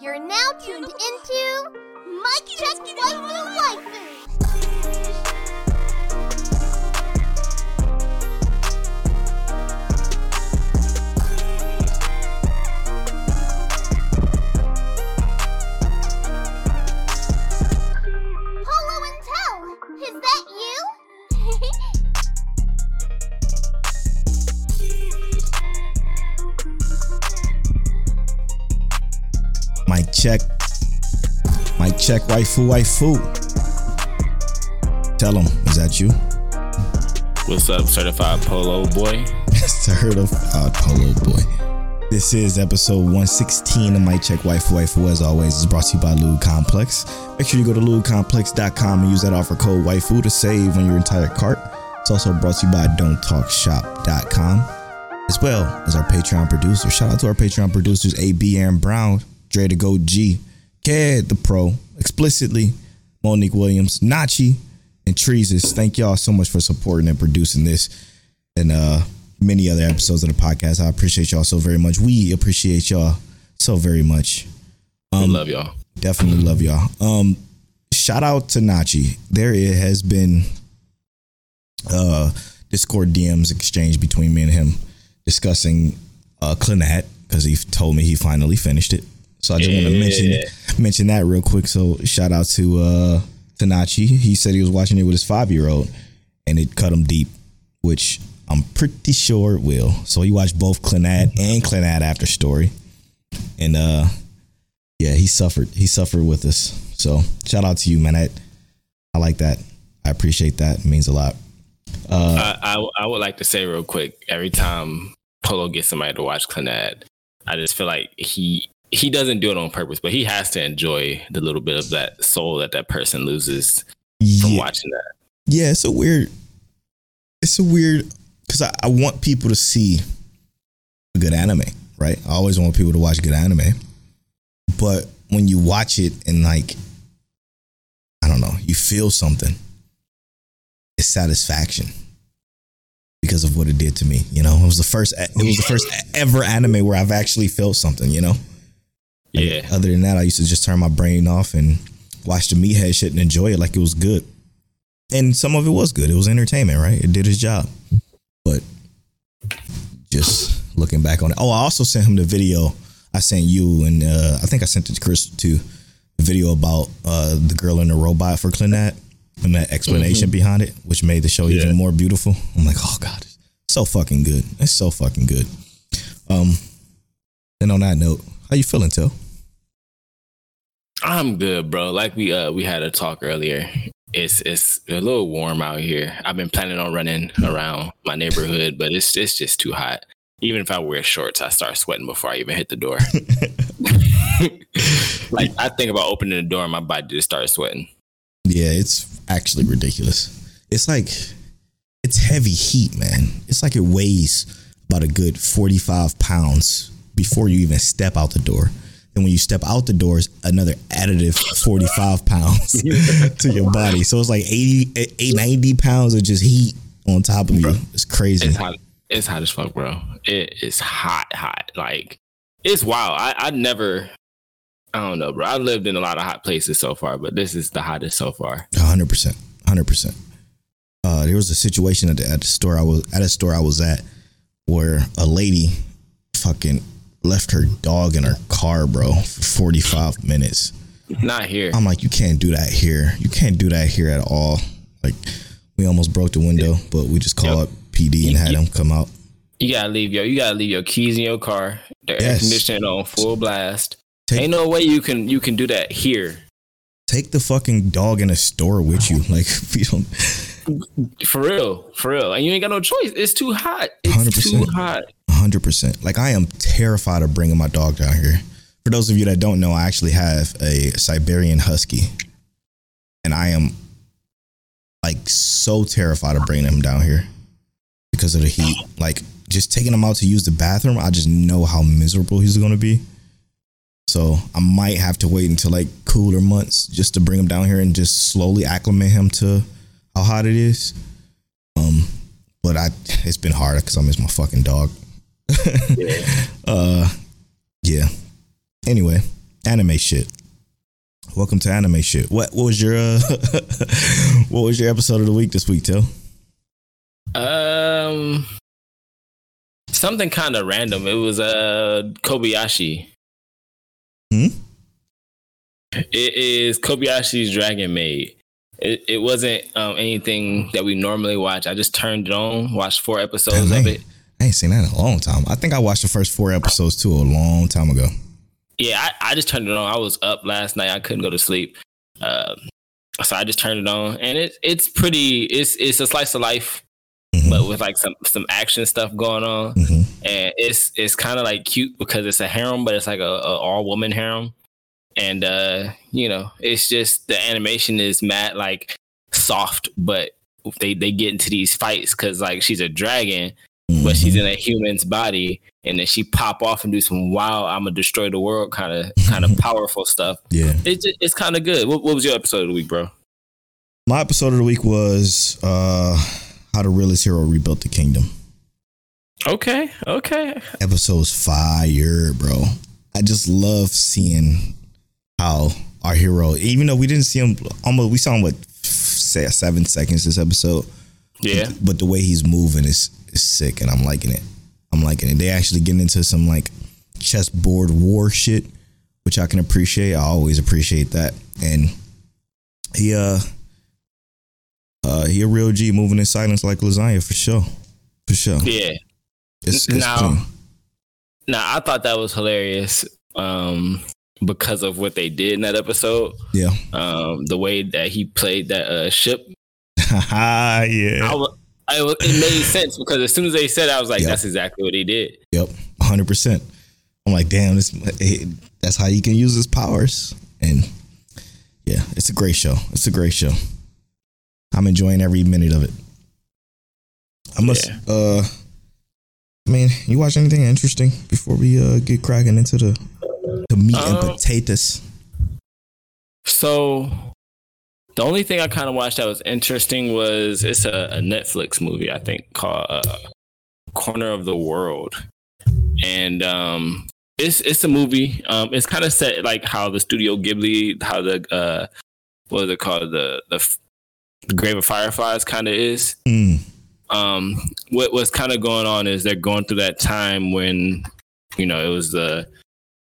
You're now tuned into Mic Check Waifu Waifu check. Waifu, waifu. Tell him, is that you? What's up, certified polo boy? Certified Polo Boy. This is episode 116 of My Check Waifu Waifu. As always, it's brought to you by Lube Complex. Make sure you go to lubecomplex.com and use that offer code waifu to save on your entire cart. It's also brought to you by don'ttalkshop.com as well as our Patreon producers. Shout out to our Patreon producers, AB Aaron Brown, Dre the Go G, Ked the Pro, Explicitly, Monique Williams, Nachi, and Treeses. Thank y'all so much for supporting and producing this and uh many other episodes of the podcast. I appreciate y'all so very much. We appreciate y'all so very much. we love y'all. Definitely love y'all. Um, shout out to Nachi. There it has been uh Discord DMs exchange between me and him discussing uh Clannad because he told me he finally finished it. So I just want to Yeah. mention mention that real quick. So shout out to uh to Nachi. He said he was watching it with his five year old and it cut him deep, which I'm pretty sure it will. So he watched both Clannad and Clannad after story. And uh yeah, he suffered. He suffered with us. So shout out to you, man. I, I like that. I appreciate that. It means a lot. Uh, I, I I would like to say real quick. Every time Polo gets somebody to watch Clannad, I just feel like he he doesn't do it on purpose, but he has to enjoy the little bit of that soul that that person loses from watching that. yeah, it's a weird. It's a weird because I, I want people to see a good anime, right? I always want people to watch good anime, but when you watch it and like, I don't know, you feel something. It's satisfaction because of what it did to me. You know, it was the first. It was the first ever anime where I've actually felt something. You know. Like, Yeah, Other than that, I used to just turn my brain off and watch the meathead shit and enjoy it like it was good. And some of it was good. It was entertainment, right? It did its job. But just looking back on it. Oh, I also sent him the video. I sent you and uh, I think I sent it to Chris too. The video about uh, the girl and the robot for Clannad and that explanation behind it, which made the show Yeah. even more beautiful. I'm like, oh god, it's so fucking good. It's so fucking good. Um, and on that note, how you feeling, Till? I'm good, bro. Like we uh we had a talk earlier. It's it's a little warm out here. I've been planning on running around my neighborhood, but it's it's just too hot. Even if I wear shorts, I start sweating before I even hit the door. like I think about opening the door my body just starts sweating. Yeah, it's actually ridiculous. It's like it's heavy heat, man. It's like it weighs about a good 45 pounds before you even step out the door. And when you step out the doors, another additive 45 pounds to your body. So it's like 80, eh, 90 pounds of just heat on top of you. It's crazy. It's hot. It's hot as fuck, bro. It is hot, hot. Like it's wild. I I never. I don't know, bro. I lived in a lot of hot places so far, but this is the hottest so far. hundred percent, hundred percent. Uh, there was a situation at the, at the store I was at a store I was at where a lady fucking left her dog in her car, bro, for forty five minutes. Not here. I'm like, you can't do that here. You can't do that here at all. Like, we almost broke the window, but we just called up PD and had them come out. You gotta leave your you gotta leave your keys in your car. The air conditioning on full blast. Take- Ain't no way you can you can do that here. Take the fucking dog in a store with you. Like, we don't. For real. For real. And you ain't got no choice. It's too hot. It's too 100%. hot. Hundred percent. Like I am terrified of bringing my dog down here. For those of you that don't know, I actually have a Siberian Husky, and I am like so terrified of bringing him down here because of the heat. Like just taking him out to use the bathroom, I just know how miserable he's going to be. So I might have to wait until like cooler months just to bring him down here and just slowly acclimate him to how hot it is. Um, but I it's been hard because I miss my fucking dog. Yeah. uh, yeah. Anyway, anime shit. Welcome to anime shit. What, what was your uh, what was your episode of the week this week, Till? Um, something kind of random. It was uh Kobayashi. Hmm? It is Kobayashi's Dragon Maid. It, it wasn't um, anything that we normally watch. I just turned it on, watched four episodes Damn, of it. I ain't seen that in a long time. I think I watched the first four episodes too a long time ago. Yeah, I, I just turned it on. I was up last night. I couldn't go to sleep, um, so I just turned it on, and it it's pretty. It's it's a slice of life, Mhm. but with like some some action stuff going on. Mhm. and it's it's kind of like cute because it's a harem, but it's like a, a all woman harem, and uh, you know, it's just the animation is mad like soft, but they they get into these fights because like she's a dragon, but she's in a human's body, and then she pop off and do some wild "I'm gonna destroy the world" kind of kind of powerful stuff. Yeah. It's just, it's kind of good. What, what was your episode of the week, bro? My episode of the week was uh how the realest hero rebuilt the kingdom. Okay, okay, Episode's fire, bro. I just love seeing how our hero, even though we didn't see him almost we saw him what say seven seconds this episode. yeah, But the way he's moving is is sick and I'm liking it. I'm liking it. They actually getting into some like chessboard war shit, which I can appreciate. I always appreciate that. And he uh uh he a real G moving in silence like lasagna for sure. For sure. yeah. It's, it's Now- clean. Now I thought that was hilarious um, because of what they did in that episode. Yeah. Um, the way that he played that uh, ship, yeah. I I it made sense because as soon as they said, it, I was like, Yep. "That's exactly what he did." Yep, hundred percent. I'm like, damn, this that's how you can use his powers. And yeah, it's a great show. It's a great show. I'm enjoying every minute of it. I must. Yeah. uh I mean, you watch anything interesting before we uh get cracking into the the meat and Um, potatoes? So the only thing I kind of watched that was interesting was it's a, a Netflix movie I think called uh, Corner of the World, and um, it's it's a movie. Um, it's kind of set like how the Studio Ghibli, how the uh, what is it called the the, the Grave of Fireflies kind of is. Mm, Um, what what's kind of going on is they're going through that time when you know it was the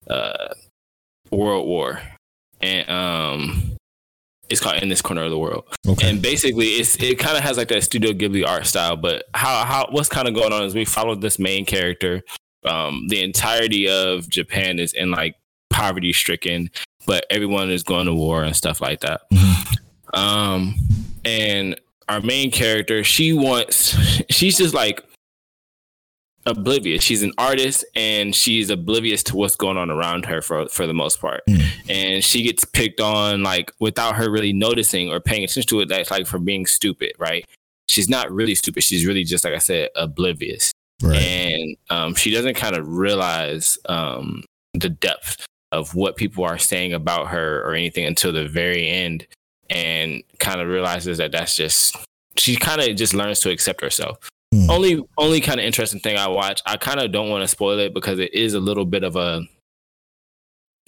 uh, World War, and um, it's called in this corner of the world. okay. And basically, it's it kind of has like that Studio Ghibli art style. But how how what's kind of going on is we follow this main character. Um, the entirety of Japan is in like poverty stricken, but everyone is going to war and stuff like that. Mhm. Um, and our main character, she wants, she's just like oblivious. She's an artist and she's oblivious to what's going on around her for for the most part. Mm. And she gets picked on like without her really noticing or paying attention to it. That's like for being stupid, right? She's not really stupid. She's really just like I said, oblivious right. and um, she doesn't kind of realize um, the depth of what people are saying about her or anything until the very end and kind of realizes that that's just she kind of just learns to accept herself Hmm. only only kind of interesting thing i watch i kind of don't want to spoil it because it is a little bit of a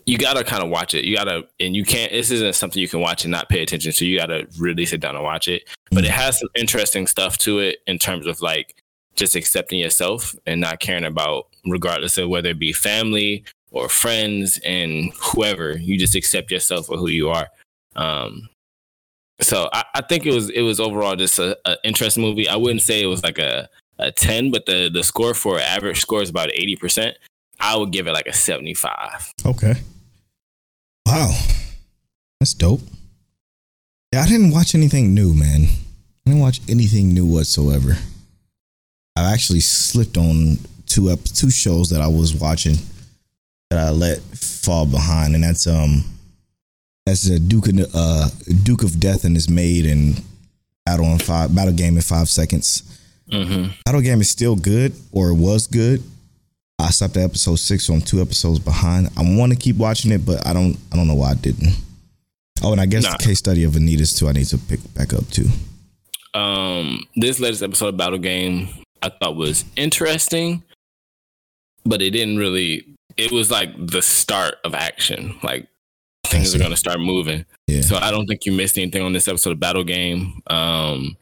you gotta kind of watch it. You gotta and you can't this isn't something you can watch and not pay attention to. You gotta really sit down and watch it. But it has some interesting stuff to it in terms of like just accepting yourself and not caring about regardless of whether it be family or friends and whoever. You just accept yourself for who you are. Um so i, I think it was it was overall just a, a interesting movie i wouldn't say it was like a, a 10 but the the score for average score is about 80% i would give it like a 75 Okay. Wow. That's dope. Yeah, I didn't watch anything new, man. I didn't watch anything new whatsoever. I actually slipped on two up two shows that I was watching that I let fall behind, and that's um that's a Duke of uh Duke of Death and is made in Battle in five Battle Game in five seconds. mm-hmm. Battle Game is still good or was good. I stopped at episode six, so I'm two episodes behind. I want to keep watching it, but I don't. I don't know why I didn't. Oh, and I guess Nah. the case study of Vanitas too. I need to pick back up too. um this latest episode of battle game i thought was interesting but it didn't really. It was like the start of action. Like things are gonna start moving. Yeah. So I don't think you missed anything on this episode of Battle Game. Um,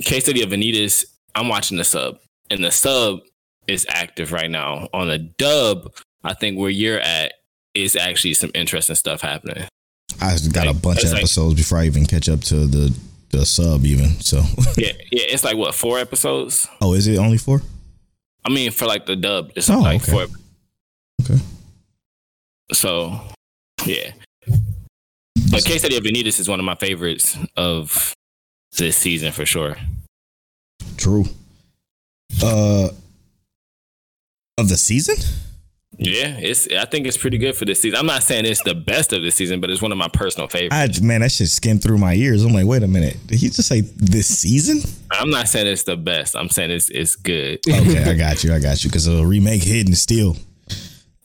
case study of Vanitas. I'm watching the sub, and the sub is active right now. On the dub, I think where you're at is actually some interesting stuff happening. I got a bunch of it's like- episodes before I even catch up to the the sub even. So yeah, yeah, it's like what four episodes? Oh, is it only four? I mean, for like the dub, it's Oh, like okay. four. Okay. So, yeah. But case study of Vanitas is one of my favorites of this season for sure. True. Uh of the season? Yeah, it's. I think it's pretty good for this season. I'm not saying it's the best of the season, but it's one of my personal favorites. I man, that shit skimmed through my ears. I'm like, wait a minute. Did he just say this season? I'm not saying it's the best. I'm saying it's it's good. Okay, I got you. I got you. Because a remake hidden still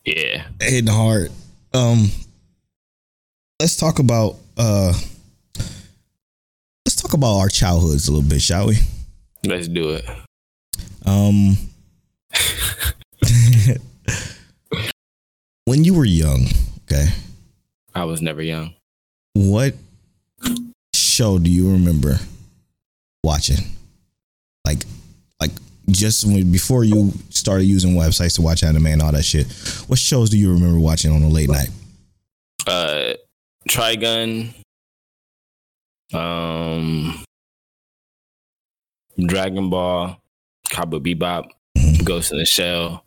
yeah. hitting hard. Um, let's talk about uh, let's talk about our childhoods a little bit, shall we? Let's do it. Um, when you were young, okay, I was never young. what show do you remember watching? Like, like just when, before you started using websites to watch anime and all that shit. What shows do you remember watching on a late night? Uh, Trigun. Um, Dragon Ball, Cowboy Bebop, Ghost in the Shell.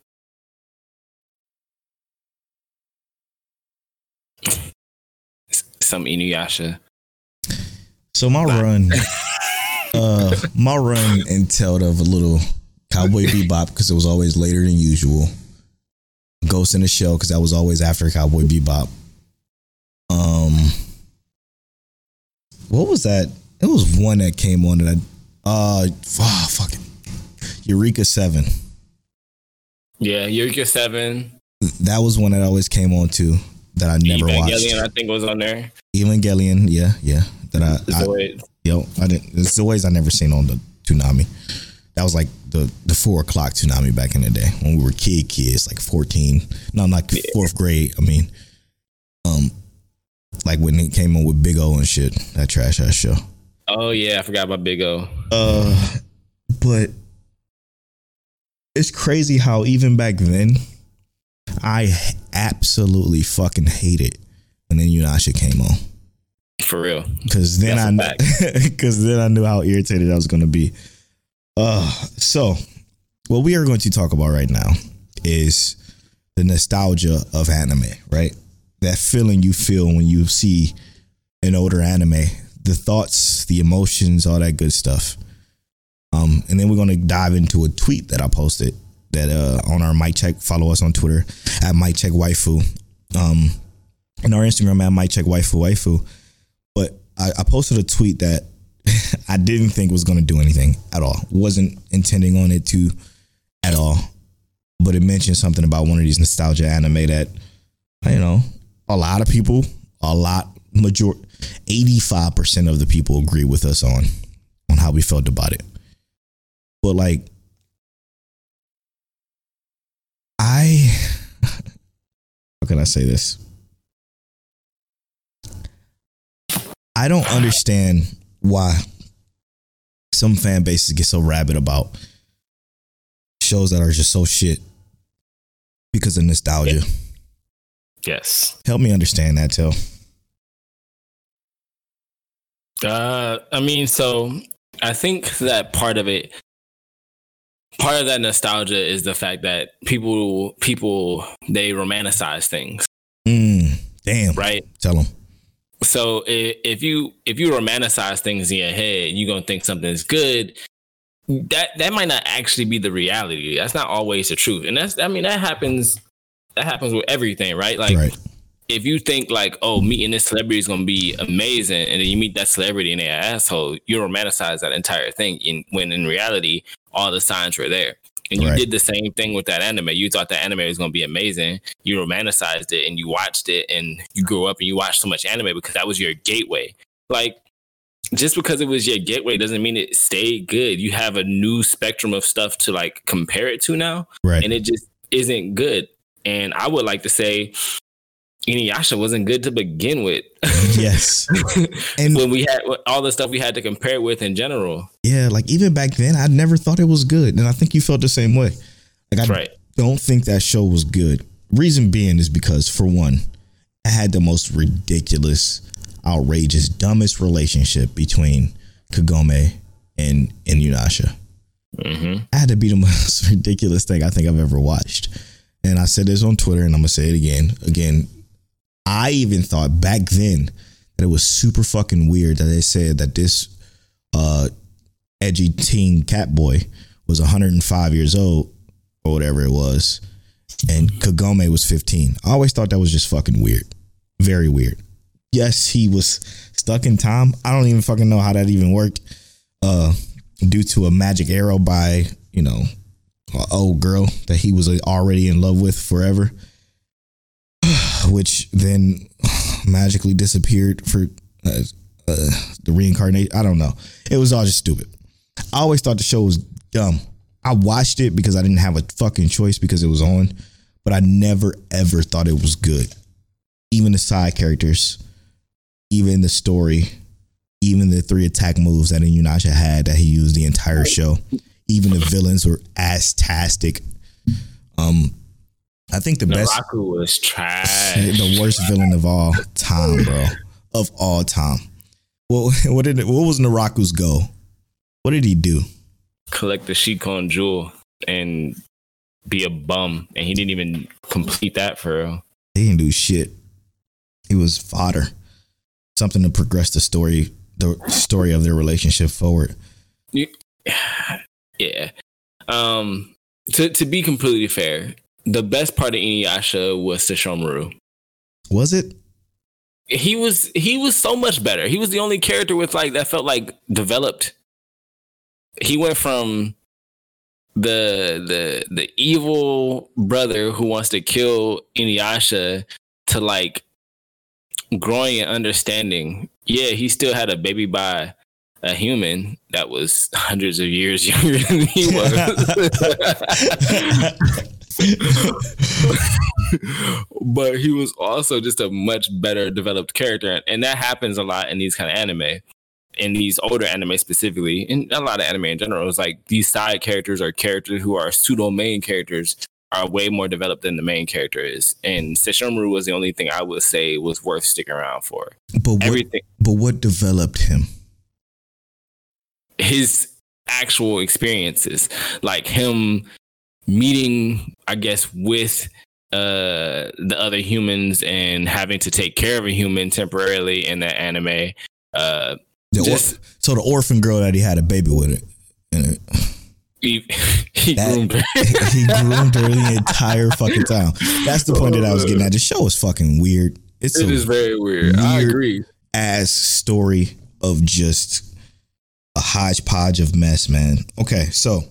Some Inuyasha. So my run, uh, my run entailed of a little Cowboy Bebop because it was always later than usual. Ghost in the Shell because that was always after Cowboy Bebop. Um, what was that? It was one that came on that I, uh, oh, fuck it, Eureka Seven. Yeah, Eureka Seven. That was one that always came on too that I never Evangelion, watched. Evangelion, I think was on there. Evangelion, yeah, yeah. That I, I Yo, I didn't. It's the ways I never seen on the Toonami. That was like the the four o'clock Toonami back in the day when we were kid kids, like fourteen. No, I'm like fourth grade. I mean, um, like when it came on with Big O and shit. That trash ass show. Oh yeah, I forgot about Big O. Uh, but it's crazy how even back then, I absolutely fucking hated. And then Inuyasha came on. For real. Cause then That's I because then I knew how irritated I was gonna be. Uh so what we are going to talk about right now is the nostalgia of anime, right? That feeling you feel when you see an older anime, the thoughts, the emotions, all that good stuff. Um, and then we're gonna dive into a tweet that I posted that uh on our mic check. Follow us on Twitter at mic check waifu. Um, and our Instagram at mic check waifu waifu. But I, I posted a tweet that I didn't think was to do anything at all. Wasn't intending on it to at all. But it mentioned something about one of these nostalgia anime that, you know, a lot of people, a lot, major, 85% of the people agree with us on, on how we felt about it. But like, I, how can I say this? I don't understand why some fan bases get so rabid about shows that are just so shit because of nostalgia. Yes. Help me understand that, Till. Uh, I mean, so I think that part of it, part of that nostalgia is the fact that people, people, they romanticize things, Mm, damn. right? Tell them. So i- if you if you romanticize things in your head, you're gonna think something's good. That that might not actually be the reality. That's not always the truth, and that's I mean that happens. That happens with everything, right? Like right. if you think like, oh, meeting this celebrity is gonna be amazing, and then you meet that celebrity and they're an asshole, you romanticize that entire thing. In, when in reality, all the signs were there. And you Right. did the same thing with that anime. You thought that anime was gonna be amazing. You romanticized it and you watched it, and you grew up and you watched so much anime because that was your gateway. Like just because it was your gateway doesn't mean it stayed good. You have a new spectrum of stuff to like compare it to now Right. and it just isn't good. And I would like to say Inuyasha wasn't good to begin with. yes. And when we had all the stuff we had to compare with in general. yeah, like even back then, I never thought it was good, and I think you felt the same way. Like I right. don't think that show was good. Reason being is because for one, I had the most ridiculous, outrageous, dumbest relationship between Kagome and and Inuyasha. hmm I had to be the most ridiculous thing I think I've ever watched. And I said this on Twitter and I'm gonna say it again. Again, I even thought back then that it was super fucking weird that they said that this uh edgy teen cat boy was 105 years old or whatever it was. And Kagome was 15. I always thought that was just fucking weird. Very weird. Yes, he was stuck in time. I don't even fucking know how that even worked. Uh due to a magic arrow by, you know, an old girl that he was already in love with forever, which then magically disappeared for uh, uh, the reincarnation. I don't know. It was all just stupid. I always thought the show was dumb. I watched it because I didn't have a fucking choice because it was on, but I never ever thought it was good. Even the side characters, even the story, even the three attack moves that Inuyasha had that he used the entire show. Even the villains were ass tastic. Um, I think the best, Naraku was trash. the worst villain of all time, bro, of all time. Well, what did what was Naraku's goal? What did he do? Collect the Shikon jewel and be a bum, and he didn't even complete that for real. He didn't do shit. He was fodder. Something to progress the story, the story of their relationship forward. Yeah. Um. To to be completely fair, the best part of Inuyasha was Sesshomaru. Was it? He was he was so much better. He was the only character with like that felt like developed. He went from the the the evil brother who wants to kill Inuyasha to like growing and understanding. Yeah, he still had a baby by a human that was hundreds of years younger than he was. but he was also just a much better developed character. And that happens a lot in these kind of anime. In these older anime specifically, and a lot of anime in general, it's like these side characters are characters who are pseudo main characters are way more developed than the main character is. And Sesshomaru was the only thing I would say was worth sticking around for. But what, Everything but what developed him? His actual experiences, like him meeting, I guess, with uh the other humans and having to take care of a human temporarily in that anime. Uh The or- so the orphan girl that he had a baby with it. And he, he That- groomed her. he groomed her the entire fucking time. That's the point that I was getting at. The show is fucking weird. It's it is very weird. I agree. ass story of just hodgepodge of mess, man. Okay, so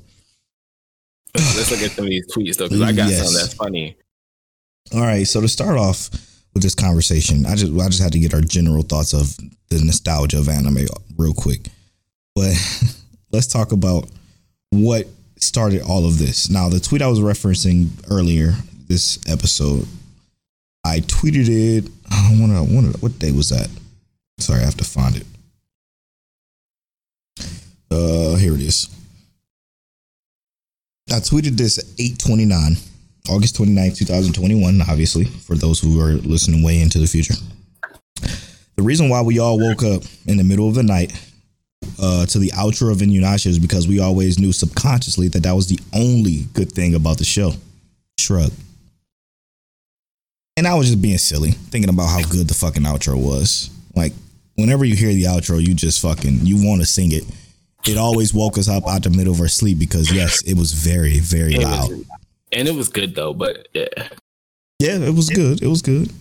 Let's look at some of these tweets though, because I got Yes. some that's funny. all right, so to start off with this conversation, I just I just had to get our general thoughts of the nostalgia of anime real quick. But let's talk about what started all of this. Now, the tweet I was referencing earlier this episode, I tweeted it. I want to. What day was that? Sorry, I have to find it. Uh, here it is. I tweeted this at 829, August 29, 2021, obviously, for those who are listening way into the future. The reason why we all woke up in the middle of the night uh, to the outro of Inuyasha is because we always knew subconsciously that that was the only good thing about the show. Shrug. And I was just being silly, thinking about how good the fucking outro was. Like, whenever you hear the outro, you just fucking, you want to sing it. It always woke us up out the middle of our sleep because, yes, it was very, very It loud. was, and it was good though, but yeah. Yeah, it was good. It was good.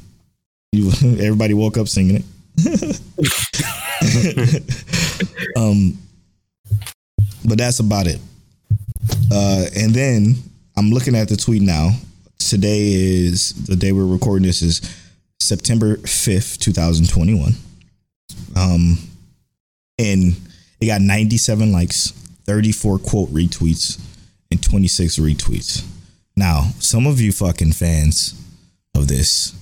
You, everybody woke up singing it. um, but that's about it. Uh, and then I'm looking at the tweet now. Today is the day we're recording this is September 5th, 2021. Um, and it got 97 likes, 34 quote retweets, and 26 retweets. Now, some of you fucking fans of this,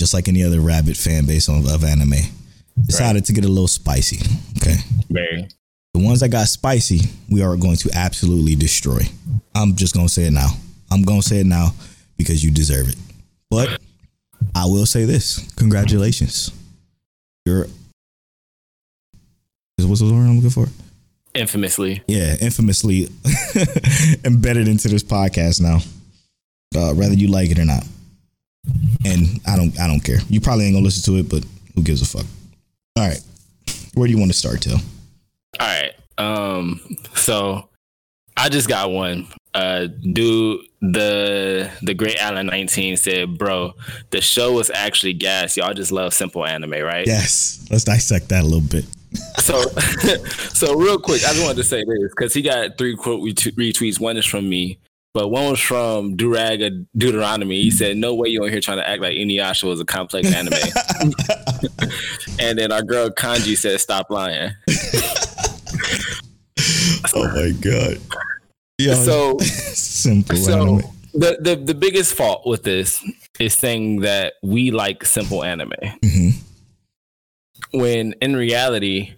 just like any other rabbit fan base of, of anime, decided to get a little spicy. Okay. Very. The ones that got spicy, we are going to absolutely destroy. I'm just going to say it now. I'm going to say it now because you deserve it. But I will say this congratulations. You're. What's the word I'm looking for? Infamously. Yeah, infamously embedded into this podcast now. Uh, whether you like it or not. And I don't I don't care. You probably ain't gonna listen to it, but who gives a fuck? All right. Where do you want to start, Till? All right. Um. So I just got one. Uh, dude, the the great Allen nineteen said, "Bro, the show was actually gas. Y'all just love simple anime, right?" Yes. Let's dissect that a little bit. So, so real quick, I just wanted to say this because he got three quote ret- retweets. One is from me, but one was from Durag Deuteronomy. He said, "No way you on here trying to act like Inuyasha was a complex anime." and then our girl Kanji said, "Stop lying." Oh my god. Yeah. So, simple so anime. the, the the biggest fault with this is saying that we like simple anime Mhm. When in reality,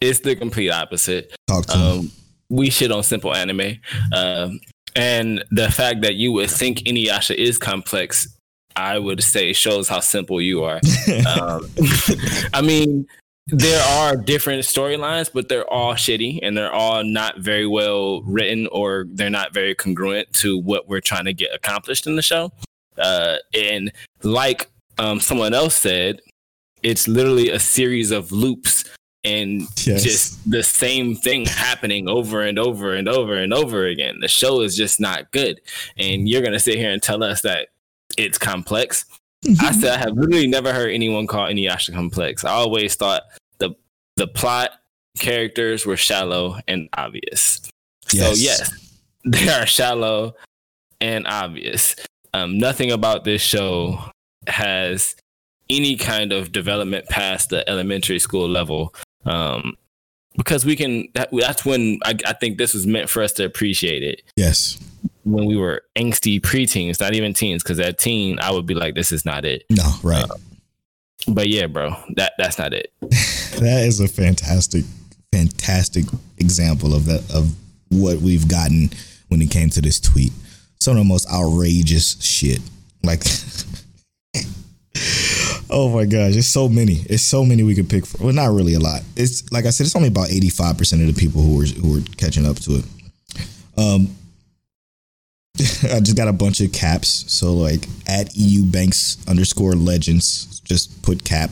it's the complete opposite. Um, we shit on simple anime. Um, and the fact that you would think Inuyasha is complex, I would say shows how simple you are. um, I mean, there are different storylines, but they're all shitty and they're all not very well written or they're not very congruent to what we're trying to get accomplished in the show. Uh, and like um, someone else said, it's literally a series of loops and Yes. just the same thing happening over and over and over and over again. The show is just not good. And you're gonna sit here and tell us that it's complex. I said I have literally never heard anyone call Inuyasha complex. I always thought the the plot characters were shallow and obvious. So Yes. yes, they are shallow and obvious. Um, nothing about this show has any kind of development past the elementary school level. Um, because we can, that, that's when I, I think this was meant for us to appreciate it yes. when we were angsty preteens, not even teens. Because at teen, I would be like, this is not it. No, right. But yeah, bro, that that's not it. that is a fantastic, fantastic example of that of what we've gotten when it came to this tweet. Some of the most outrageous shit. Like Oh my gosh, it's so many. It's so many we could pick from. Well, not really a lot. It's like I said, it's only about 85% of the people who are who were catching up to it. Um I just got a bunch of caps. So like at EU banks underscore legends, just put cap.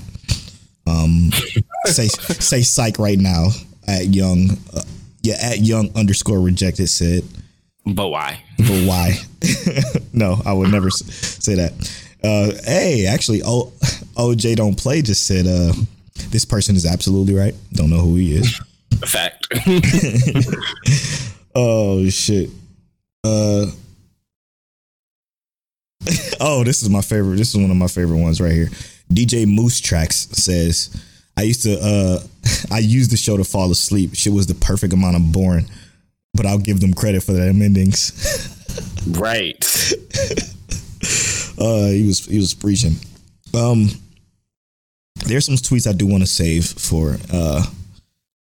Um, say say psych right now at young. Uh, yeah, at young underscore rejected said. But why? But why? no, I would never say that. Uh, hey, actually, o- OJ don't play just said. Uh, this person is absolutely right. Don't know who he is. Fact. Oh shit. Uh Oh, this is my favorite. This is one of my favorite ones right here. DJ Moose Tracks says, I used to uh I used the show to fall asleep. Shit was the perfect amount of boring. But I'll give them credit for them endings. right. Uh he was he was preaching. Um there's some tweets I do want to save for uh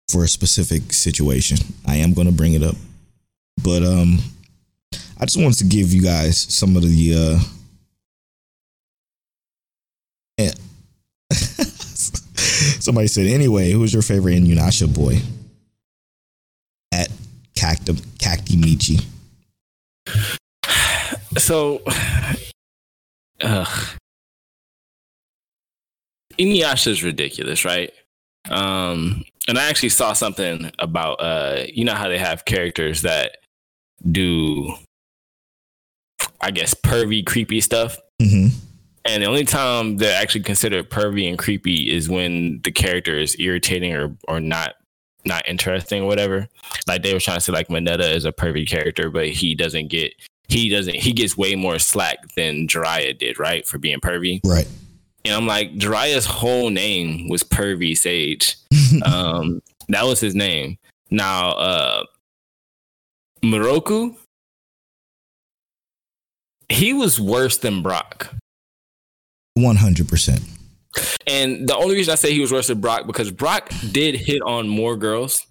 for a specific situation. I am gonna bring it up. But um I just wanted to give you guys some of the uh eh. Somebody said, anyway, who's your favorite Inuyasha boy? At Cacti Cacti Michi. So, ugh. Inuyasha is ridiculous, right? Um, and I actually saw something about uh, you know how they have characters that do, I guess, pervy, creepy stuff. Mm-hmm. And the only time they're actually considered pervy and creepy is when the character is irritating or or not not interesting or whatever. Like they were trying to say like Mineta is a pervy character, but he doesn't get he doesn't he gets way more slack than Jiraiya did, right? For being pervy. Right. And I'm like, Jiraiya's whole name was Pervy Sage. um, that was his name. Now, uh, Miroku, he was worse than Brock. One hundred percent. And the only reason I say he was worse than Brock because Brock did hit on more girls,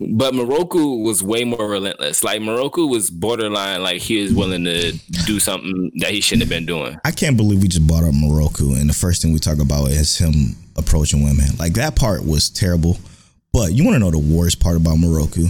but Miroku was way more relentless. Like Miroku was borderline, like he was willing to do something that he shouldn't have been doing. I can't believe we just brought up Miroku, and the first thing we talk about is him approaching women. Like that part was terrible. But you want to know the worst part about Miroku?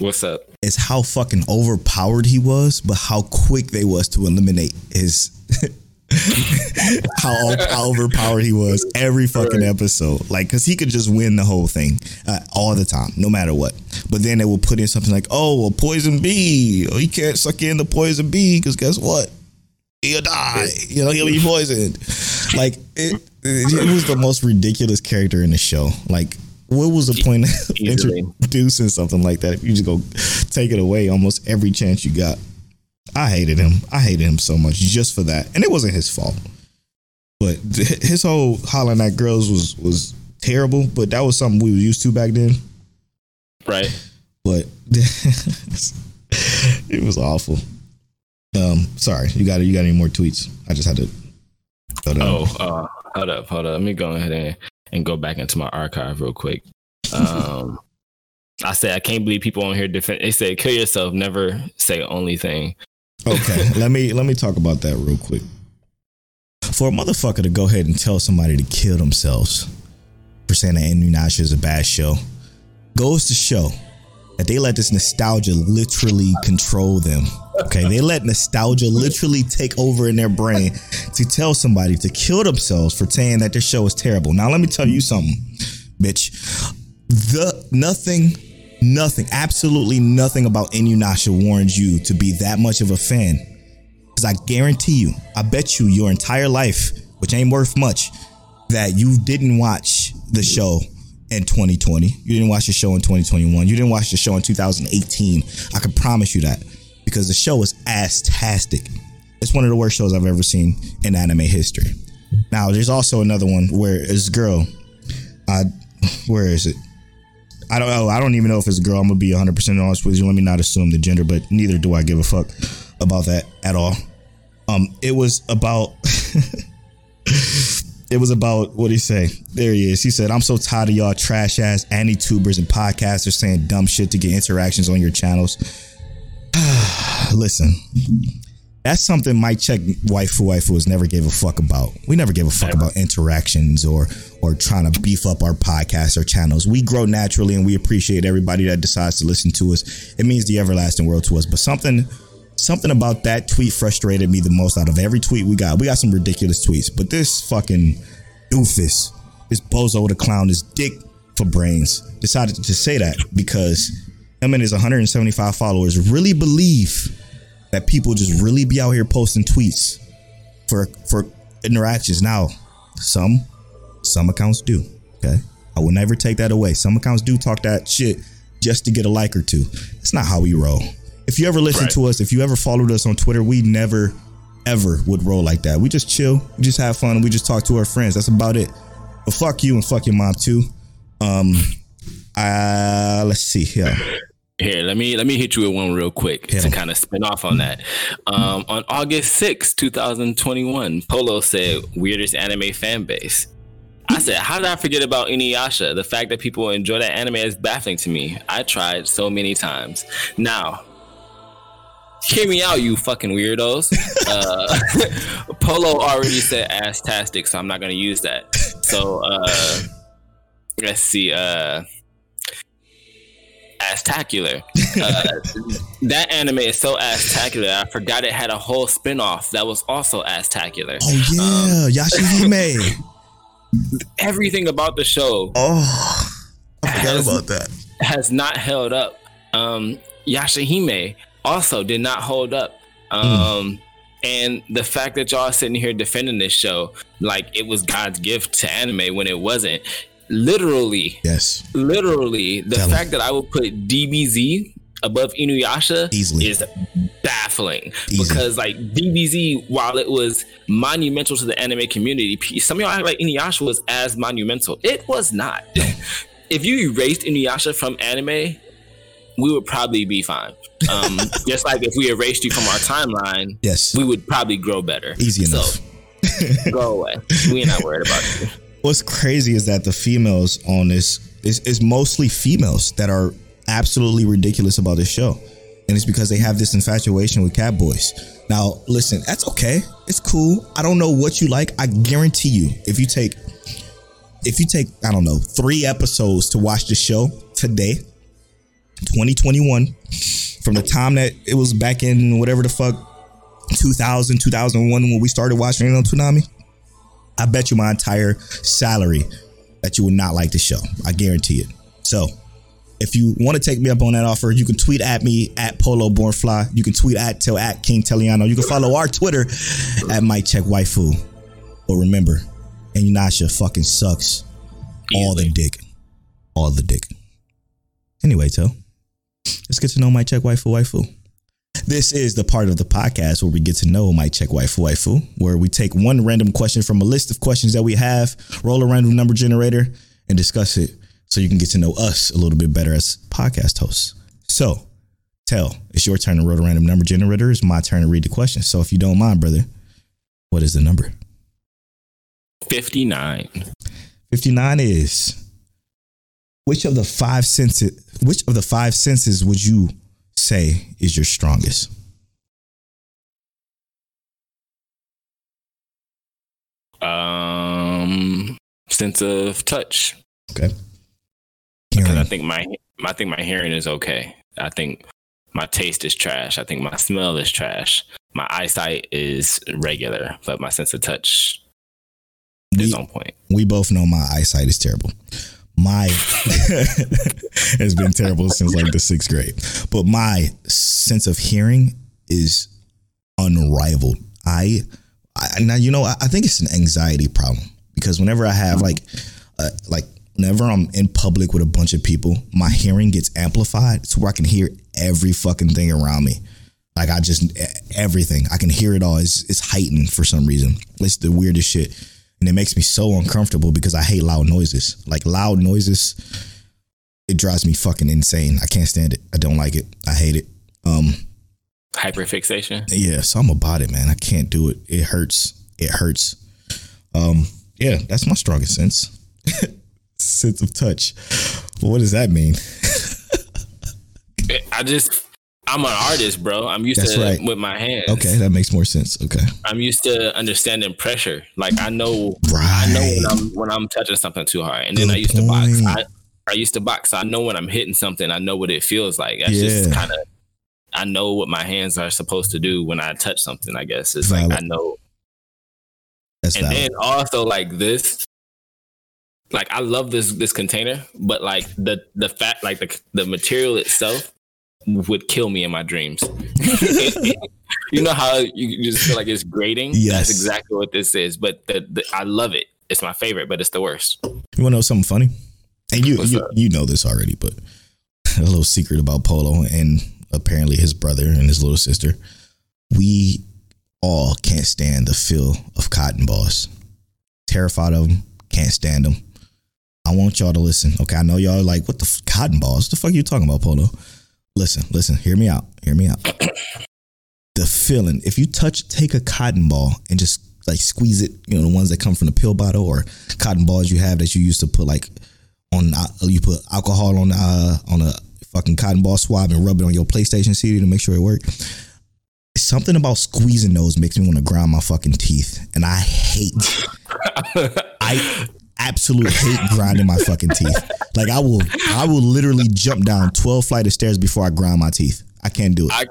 What's up? It's how fucking overpowered he was, but how quick they was to eliminate his. how, how overpowered he was every fucking episode. Like, cause he could just win the whole thing uh, all the time, no matter what. But then they will put in something like, "Oh, a poison bee. Oh, he can't suck in the poison bee because guess what? He'll die. You know, he'll be poisoned." Like it, it, it was the most ridiculous character in the show. Like, what was the point of introducing something like that if you just go take it away almost every chance you got? I hated him. I hated him so much just for that, and it wasn't his fault. But th- his whole hollering at girls was was terrible. But that was something we were used to back then. Right. But it was awful. Um, sorry, you got it. you got any more tweets? I just had to. Oh, uh, hold up, hold up. Let me go ahead and, and go back into my archive real quick. Um, I say I can't believe people on here defend. They say kill yourself, never say only thing. Okay, let me let me talk about that real quick. For a motherfucker to go ahead and tell somebody to kill themselves for saying that Inuyasha is a bad show goes to show that they let this nostalgia literally control them. Okay, they let nostalgia literally take over in their brain to tell somebody to kill themselves for saying that their show is terrible. Now let me tell you something, bitch. The nothing Nothing, absolutely nothing about Inuyasha warns you to be that much of a fan. Because I guarantee you, I bet you your entire life, which ain't worth much, that you didn't watch the show in 2020. You didn't watch the show in 2021. You didn't watch the show in 2018. I can promise you that. Because the show is ass-tastic. It's one of the worst shows I've ever seen in anime history. Now, there's also another one where this girl, uh, where is it? I don't know. I don't even know if it's a girl. I'm gonna be 100 percent honest with you. Let me not assume the gender, but neither do I give a fuck about that at all. Um, it was about. it was about what he say? There he is. He said, "I'm so tired of y'all trash ass anti tubers and podcasters saying dumb shit to get interactions on your channels." Listen, that's something Mic Check Waifu Waifu has never gave a fuck about. We never gave a fuck about interactions or or trying to beef up our podcasts or channels. We grow naturally and we appreciate everybody that decides to listen to us. It means the everlasting world to us. But something something about that tweet frustrated me the most out of every tweet we got. We got some ridiculous tweets, but this fucking doofus, this bozo the clown, this dick for brains, decided to say that because him and his 175 followers really believe that people just really be out here posting tweets for for interactions. Now, some some accounts do. Okay, I will never take that away. Some accounts do talk that shit just to get a like or two. That's not how we roll. If you ever listen Right. to us, if you ever followed us on Twitter, we never ever would roll like that. We just chill, we just have fun, we just talk to our friends. That's about it. But fuck you and fuck your mom too. Um, uh, let's see here. Here, let me let me hit you with one real quick Hit to kind of spin off on that. Um, on August sixth, 2021, Polo said weirdest anime fan base. I said, how did I forget about Inuyasha? The fact that people enjoy that anime is baffling to me. I tried so many times. Now, hear me out, you fucking weirdos. Uh, Polo already said ass-tastic, so I'm not gonna use that. So uh, let's see. Uh, Astacular. Uh, that anime is so astacular. I forgot it had a whole spin-off that was also astacular. Oh yeah, Yashahime. Everything about the show Oh, I forgot Has- about that. has not held up. Um, Yashahime also did not hold up. Um, and the fact that y'all sitting here defending this show like it was God's gift to anime when it wasn't, literally, Yes, literally, the Tell fact that I would put DBZ above Inuyasha Easily. is baffling Easy. because like DBZ, while it was monumental to the anime community, some of y'all act like Inuyasha was as monumental. It was not. if you erased Inuyasha from anime, we would probably be fine. Um, just like if we erased you from our timeline, Yes. we would probably grow better. Easy So, enough. go away. We're not worried about you. What's crazy is that the females on this is, is mostly females that are absolutely ridiculous about this show. And it's because they have this infatuation with cat boys. Now, listen, that's okay. It's cool. I don't know what you like. I guarantee you, if you take if you take, I don't know, three episodes to watch the show today, 2021, from the time that it was back in whatever the fuck 2000, 2001 when we started watching it on Toonami, I bet you my entire salary that you would not like the show. I guarantee it. So, if you want to take me up on that offer, you can tweet at me at Polo Born Fly. You can tweet at till at King Teliano. You can follow our Twitter at Mic Check Waifu. But remember, Inuyasha fucking sucks. All the dick. All the dick. Anyway, Toe, let's get to know Mic Check Waifu Waifu. This is the part of the podcast where we get to know Mic Check Waifu Waifu, where we take one random question from a list of questions that we have, roll a random number generator, and discuss it so you can get to know us a little bit better as podcast hosts. So, Tell, it's your turn to roll a random number generator. It's my turn to read the question. So, if you don't mind, brother, what is the number? 59. 59 is which of the five senses which of the five senses would you say is your strongest? Um, sense of touch. Okay. Because I think my I think my hearing is okay. I think my taste is trash. I think my smell is trash. My eyesight is regular, but my sense of touch is We, on point. we both know my eyesight is terrible. My has been terrible since like the sixth grade. But my sense of hearing is unrivaled. I, I now you know I, I think it's an anxiety problem because whenever I have like uh, like whenever I'm in public with a bunch of people, my hearing gets amplified to where I can hear every fucking thing around me. Like I just everything I can hear it all. It's it's heightened for some reason. It's the weirdest shit, and it makes me so uncomfortable because I hate loud noises. Like loud noises, it drives me fucking insane. I can't stand it. I don't like it. I hate it. Um, Hyperfixation. yeah, so I'm about it, man. I can't do it. It hurts. It hurts. Um, yeah, that's my strongest sense. sense of touch. What does that mean? I just I'm an artist, bro. I'm used That's to right. with my hands. Okay, that makes more sense. Okay. I'm used to understanding pressure. Like I know Right. I know when I'm when I'm touching something too hard. And then I used to box. I, I used to box. So I know when I'm hitting something, I know what it feels like. That's Yeah. just kind of I know what my hands are supposed to do when I touch something, I guess. It's Valid. like I know. That's And valid. then also like this like I love this this container, but like the the fact like the the material itself would kill me in my dreams. you know how you just feel like it's grating? Yes. That's exactly what this is. But the, the, I love it. It's my favorite, but it's the worst. You want to know something funny? And you you, you know this already, but a little secret about Polo and apparently his brother and his little sister. We all can't stand the feel of cotton balls. Terrified of them. Can't stand them. I want y'all to listen. Okay, I know y'all are like, what the f- cotton balls? What the fuck are you talking about, Polo? Listen, listen. Hear me out. Hear me out. the feeling. If you touch, take a cotton ball and just like squeeze it. You know, the ones that come from the pill bottle or cotton balls you have that you used to put like on uh, you put alcohol on uh on a fucking cotton ball swab and rub it on your PlayStation CD to make sure it worked. Something about squeezing those makes me want to grind my fucking teeth, and I hate. I absolutely hate grinding my fucking teeth. Like I will, I will literally jump down twelve flight of stairs before I grind my teeth. I can't do it. I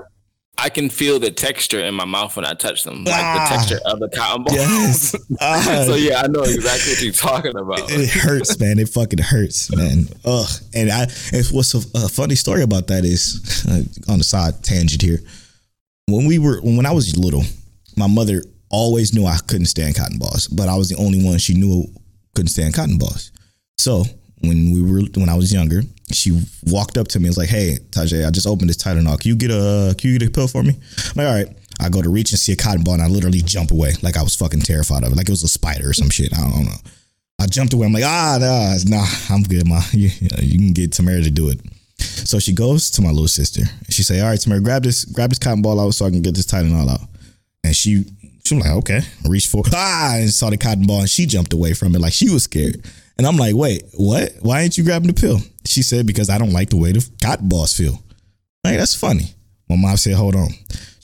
I can feel the texture in my mouth when I touch them, like Ah. the texture of the cotton balls. Yes. Ah. so yeah, I know exactly what you're talking about. it hurts, man. It fucking hurts, man. Ugh. And I, and what's a, a funny story about that is, uh, on the side tangent here. When we were, when I was little, my mother always knew I couldn't stand cotton balls, but I was the only one she knew couldn't stand cotton balls. So when we were, when I was younger, she walked up to me and was like, "Hey, Tajay, I just opened this Tylenol. Can you get a, can you get a pill for me?" I'm like, "All right." I go to reach and see a cotton ball, and I literally jump away, like I was fucking terrified of it, like it was a spider or some shit. I don't know. I jumped away. I'm like, ah, nah, nah I'm good, ma. You, you can get Tamara to do it. So she goes to my little sister. She say, "All right, Tamara, grab this, grab this cotton ball out so I can get this Tylenol out." And she, she was like, "Okay." I Reached for ah, and saw the cotton ball, and she jumped away from it like she was scared. And I'm like, "Wait, what? Why ain't you grabbing the pill?" She said, "Because I don't like the way the cotton balls feel." Like that's funny. My mom said, "Hold on."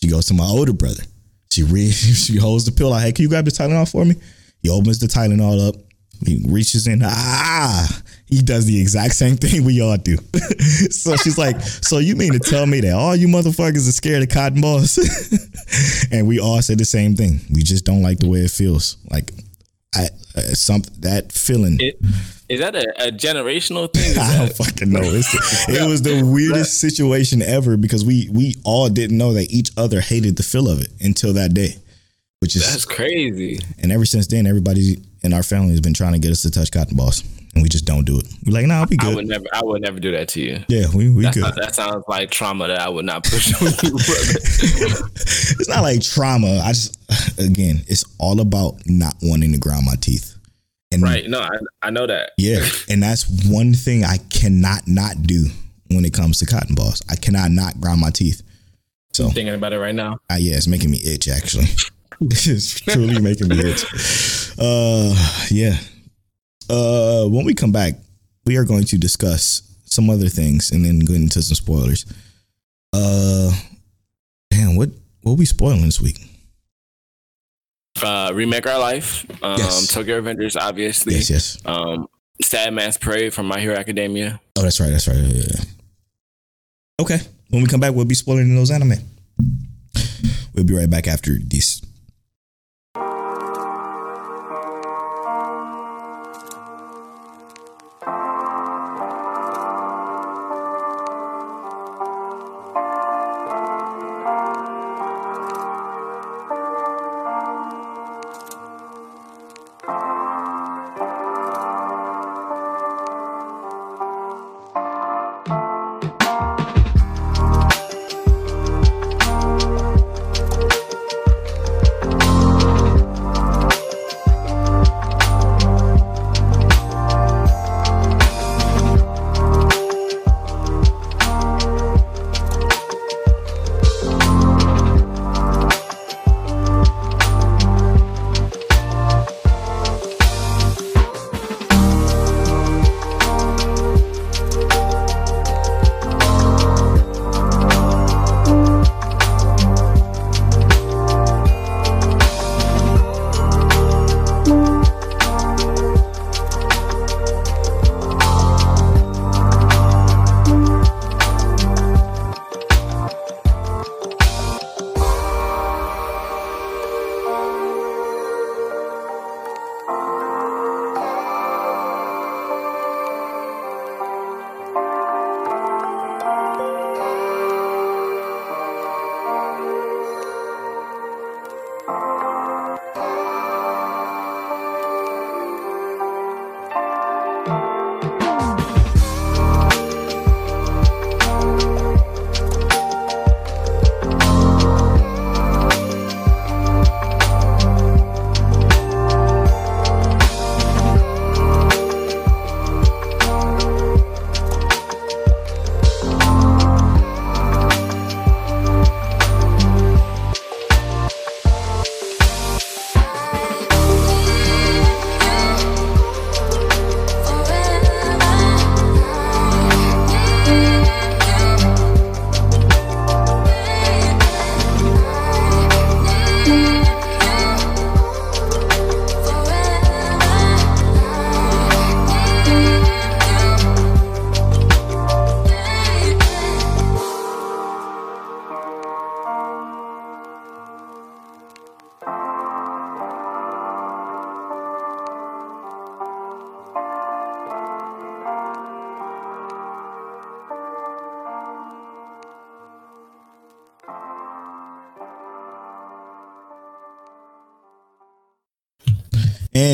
She goes to my older brother. She re- she holds the pill out. Hey, can you grab the Tylenol for me? He opens the Tylenol up. He reaches in. Ah, he does the exact same thing we all do. so she's like, "So you mean to tell me that all you motherfuckers are scared of cotton balls?" and we all say the same thing. We just don't like the way it feels. Like, I uh, some that feeling. It, is that a, a generational thing? I don't fucking know. It's, it was the weirdest situation ever because we we all didn't know that each other hated the feel of it until that day, which is That's crazy. and ever since then, everybody in our family has been trying to get us to touch cotton balls, we just don't do it. We're like, nah, we I good. I would never. I would never do that to you. yeah, we we That's good. not, that sounds like trauma that I would not push on you, it's not like trauma. I just again, it's all about not wanting to grind my teeth. And right? No, I, I know that. Yeah, and that's one thing I cannot not do when it comes to cotton balls. I cannot not grind my teeth. So Thinking about it right now. uh, yeah, it's making me itch. Actually, it's truly making me itch. Uh, yeah. Uh, when we come back, we are going to discuss some other things and then go into some spoilers. Uh, damn, what what we spoiling this week? Uh, remake our life. Um, Yes. Tokyo Revengers, obviously. Yes, yes. Um, Sad Man's Parade from My Hero Academia. Oh, that's right. That's right. Yeah, yeah. Okay. When we come back, we'll be spoiling those anime. We'll be right back after these.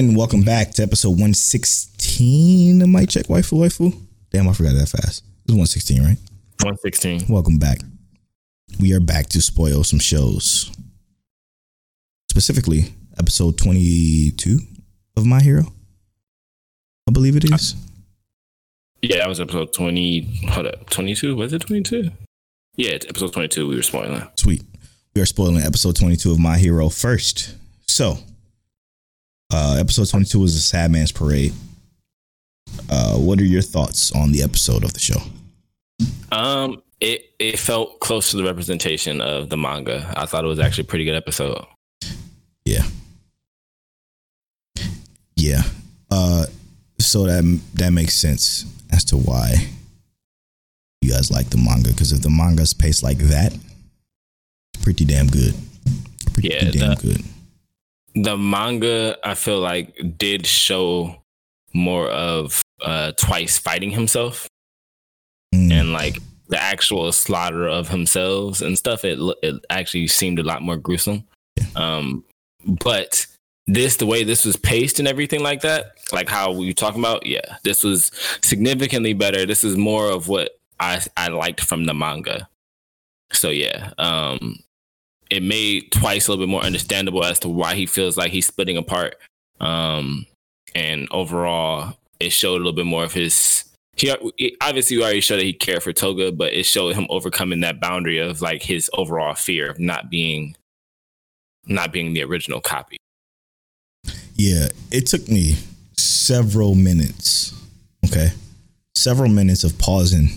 And welcome back to episode 116 of Mic Check Waifu Waifu. Damn, I forgot that fast. It was 116, right? 116. Welcome back. We are back to spoil some shows. Specifically, episode 22 of My Hero. I believe it is. Yeah, that was episode twenty. Hold up, twenty two. Was it twenty two? Yeah, it's episode twenty two. We were spoiling. Sweet. We are spoiling episode 22 of My Hero first. So, uh, episode 22 was a Sad Man's Parade. Uh, what are your thoughts on the episode of the show? Um, it it felt close to the representation of the manga. I thought it was actually a pretty good episode. Yeah. Yeah. Uh, so that that makes sense as to why you guys like the manga because if the manga's paced like that, it's pretty damn good. Pretty Yeah, damn the- good. The manga, I feel like, did show more of uh twice fighting himself Mm, and like the actual slaughter of himself and stuff. It it actually seemed a lot more gruesome. Um, but this, the way this was paced and everything like that, like how we were talking about, yeah, this was significantly better. This is more of what I I liked from the manga. So yeah, um, it made twice a little bit more understandable as to why he feels like he's splitting apart. Um, and overall, it showed a little bit more of his. He obviously already showed that he cared for Toga, but it showed him overcoming that boundary of like his overall fear of not being, not being the original copy. Yeah, it took me several minutes. Okay, several minutes of pausing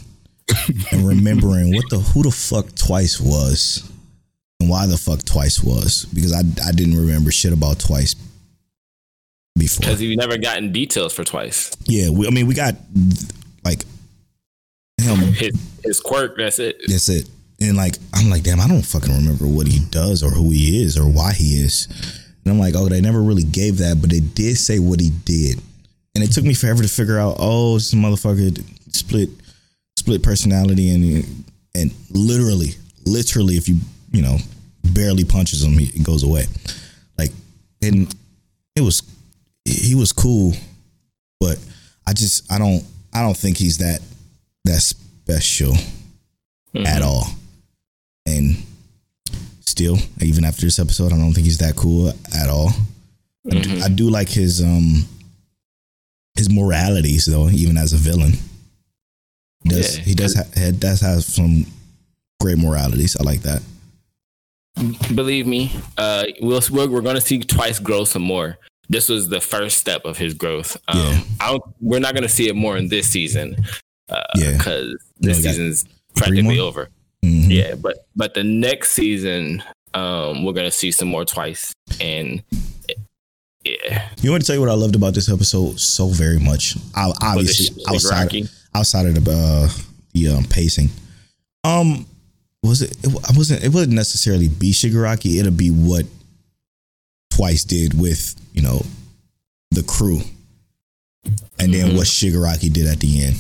and remembering what the who the fuck twice was and why the fuck twice was because I I didn't remember shit about twice before. Because he never gotten details for twice. Yeah, we, I mean we got like him. His his quirk, that's it. That's it. And like I'm like, damn, I don't fucking remember what he does or who he is or why he is. And I'm like, oh, they never really gave that, but they did say what he did. And it took me forever to figure out, oh, this motherfucker split split personality and and literally, literally, if you you know barely punches him, he, goes away. Like, and it was he was cool, but I just I don't I don't think he's that that special at all. And still, even after this episode, I don't think he's that cool at all. I, do, I do like his um his moralities though, even as a villain. He does Yeah. he does ha- he does have some great moralities. I like that. Believe me, uh, we'll, we're, we're going to see twice grow some more. This was the first step of his growth. Um, Yeah. I don't, we're not going to see it more in this season Yeah. because No, this we got season's practically over. Mhm. Yeah, but but the next season, um, we're gonna see some more twice, and yeah, You want to tell you what I loved about this episode so very much? I, obviously outside outside of the uh, the um, pacing. Um, was it? It wa- wasn't. It wouldn't necessarily be Shigaraki. It'll be what Twice did with you know the crew, and then Mm-hmm. what Shigaraki did at the end.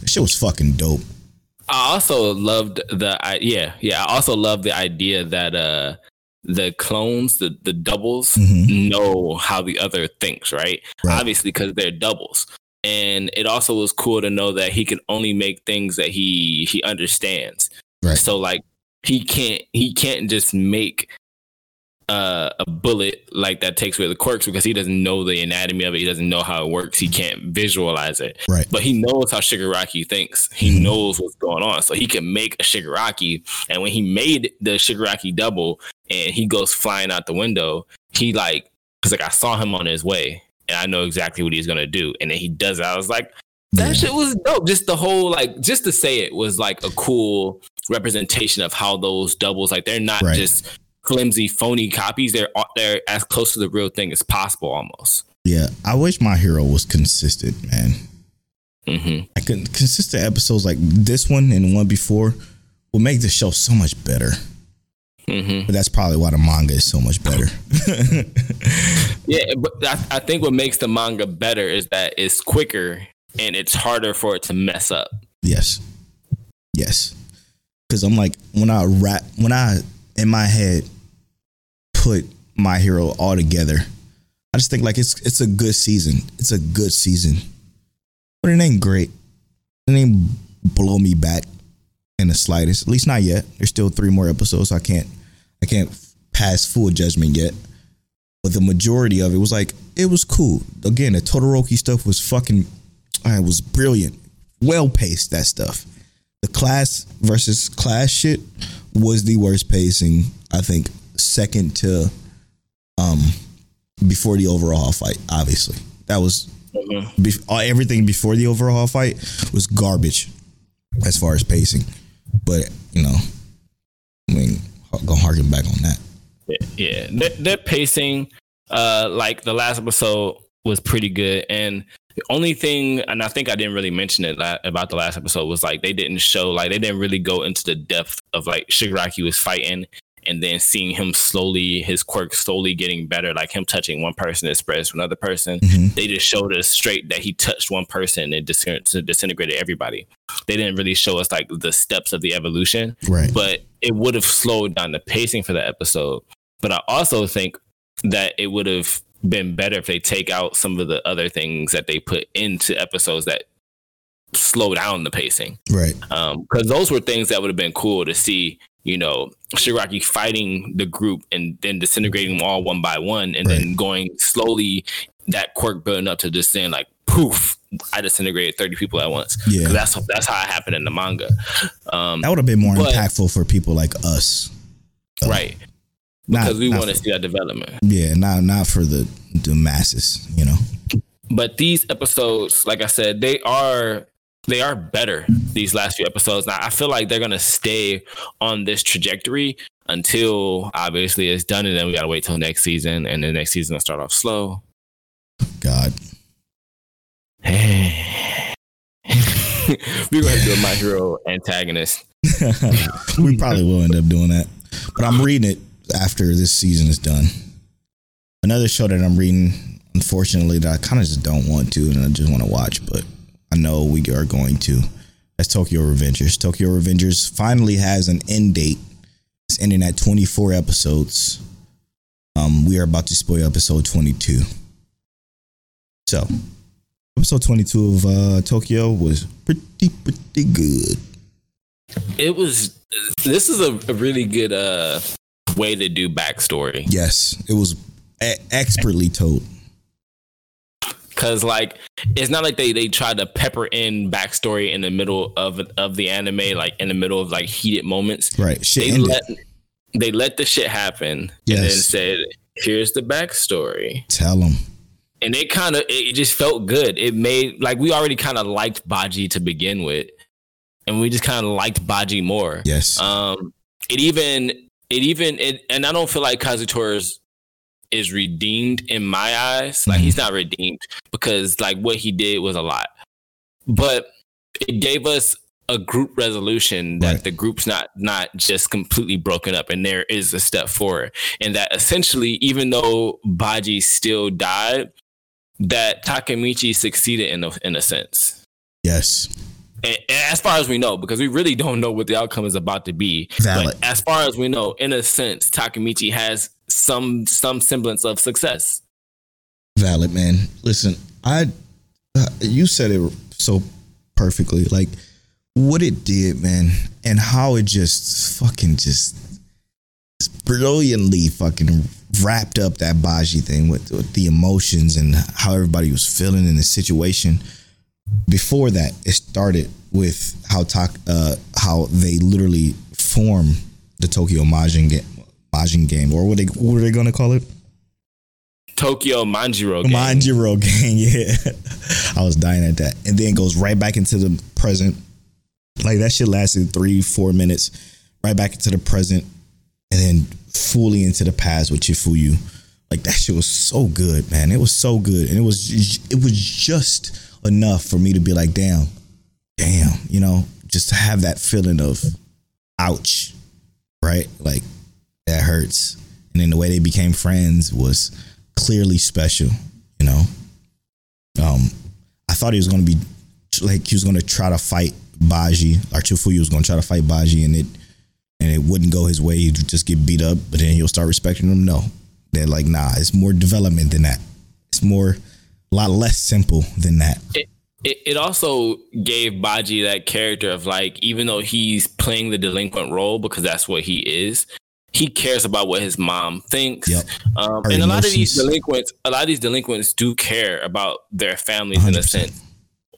That shit was fucking dope. I also loved the I, yeah yeah. I also love the idea that uh the clones the the doubles Mhm. know how the other thinks, right? Right. Obviously, because they're doubles. And it also was cool to know that he can only make things that he he understands. Right. So like he can't he can't just make uh, a bullet like that takes away the quirks because he doesn't know the anatomy of it. He doesn't know how it works. He can't visualize it. Right. But he knows how Shigaraki thinks. He Mhm. knows what's going on. So he can make a Shigaraki. And when he made the Shigaraki double and he goes flying out the window, he like, because like I saw him on his way and I know exactly what he's going to do. And then he does it. I was like, that Yeah. shit was dope. Just the whole, like, just to say it was like a cool representation of how those doubles, like, they're not Right. just flimsy, phony copies. They're, they're as close to the real thing as possible almost. Yeah, I wish my hero was consistent, man. hmm I could consistent episodes like this one and the one before will make the show so much better. hmm But that's probably why the manga is so much better. Yeah, but I, I think what makes the manga better is that it's quicker and it's harder for it to mess up. yes, yes. Because I'm like when I rap when I in my head put my hero all together, I just think like it's it's a good season. It's a good season, but it ain't great. It ain't blow me back in the slightest. At least not yet. There's still three more episodes. So I can't I can't pass full judgment yet. But the majority of it was like it was cool. Again, the Todoroki stuff was fucking. It was brilliant. well paced. That stuff. The class versus class shit was the worst pacing. I think second to um before the overall fight. Obviously, that was Mhm. be- uh, everything before the overall fight was garbage as far as pacing. But you know, I mean, gonna harken back on that. Yeah, yeah. Their, their pacing, uh, like the last episode was pretty good, and the only thing, and I think I didn't really mention it la- about the last episode was like they didn't show, like they didn't really go into the depth of like Shigaraki was fighting, and then seeing him slowly, his quirk slowly getting better, like him touching one person it spreads to another person. Mhm. They just showed us straight that he touched one person and dis- disintegrated everybody. They didn't really show us like the steps of the evolution Right. but it would have slowed down the pacing for the episode. But I also think that it would have been better if they take out some of the other things that they put into episodes that slow down the pacing. Right. Because those were things that would have been cool to see. You know, Shigaraki fighting the group and then disintegrating them all one by one, and then going slowly. That quirk building up to just saying like, poof! I disintegrated thirty people at once. Yeah. that's that's how it happened in the manga. Um, That would have been more But- impactful for people like us. right. Not- because we want to see that development. Yeah, not not for the the masses, you know. But these episodes, like I said, they are they are better. These last few episodes. Now I feel like they're gonna stay on this trajectory until obviously it's done, and then we gotta wait till next season, and the next season will start off slow. God. We're gonna do a My Hero antagonist. we probably will end up doing that. But I'm reading it after this season is done. Another show that I'm reading, unfortunately, that I kind of just don't want to and I just want to watch, but I know we are going to. That's Tokyo Revengers. Tokyo Revengers finally has an end date. It's ending at 24 episodes. Um, we are about to spoil episode 22. So, episode 22 of uh, Tokyo was pretty, pretty good. It was. This is a, a really good uh way to do backstory. Yes, it was e- expertly told. Cause like it's not like they they tried to pepper in backstory in the middle of of the anime, like in the middle of like heated moments. Right. Shit They ended. let they let the shit happen and then said, "Here's the backstory." Tell them. And it kind of it just felt good. It made like we already kind of liked Baji to begin with, and we just kind of liked Baji more. Yes. Um, it even it even it, and I don't feel like Kazutora's is redeemed in my eyes. Like Mhm. he's not redeemed because like what he did was a lot, but it gave us a group resolution that Right. the group's not not just completely broken up, and there is a step forward, and that essentially, even though Baji still died, that Takemichi succeeded in a, in a sense. yes. As far as we know, because we really don't know what the outcome is about to be. Valid. But as far as we know, in a sense, Takemichi has some some semblance of success. Valid, man. Listen, I. Uh, you said it so perfectly. Like what it did, man, and how it just fucking just brilliantly fucking wrapped up that Baji thing with, with the emotions and how everybody was feeling in the situation. Before that, it started with how talk, uh, how they literally form the Tokyo Majin game, Majin game, or what they what were they gonna call it? Tokyo Manjiro game. Manjiro gang, yeah. I was dying at that. And then goes right back into the present. Like that shit lasted three, four minutes, right back into the present, and then fully into the past with Chifuyu. Like that shit was so good, man. It was so good. And it was it was just enough for me to be like, damn, damn, you know, just to have that feeling of ouch. Right? Like that hurts. And then the way they became friends was clearly special, you know. Um, I thought he was to be like he was to try to fight Baji, or Chifuyu was to try to fight Baji, and it and it wouldn't go his way. He'd just get beat up, but then he'll start respecting him. No, they're like, nah, it's more development than that. It's more, a lot less simple than that. it, it, it also gave Baji that character of like, even though he's playing the delinquent role because that's what he is, he cares about what his mom thinks. Yep. Um, and a lot of these delinquents, a lot of these delinquents do care about their families in a sense.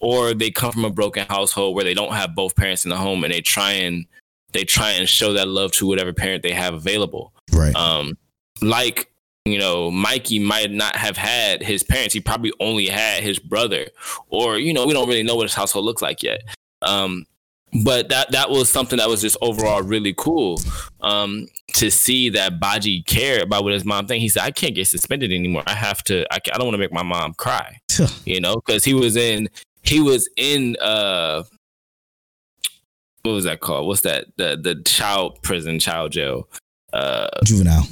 or they come from a broken household where they don't have both parents in the home and they try and they try and show that love to whatever parent they have available. Right. Um, like you know, Mikey might not have had his parents. He probably only had his brother, or you know, we don't really know what his household looks like yet. Um, but that that was something that was just overall really cool um, to see that Baji cared about what his mom think. He said, "I can't get suspended anymore. I have to. I, I don't want to make my mom cry." you know, because he was in he was in uh what was that called? What's that? The the child prison, child jail, uh, Juvenile.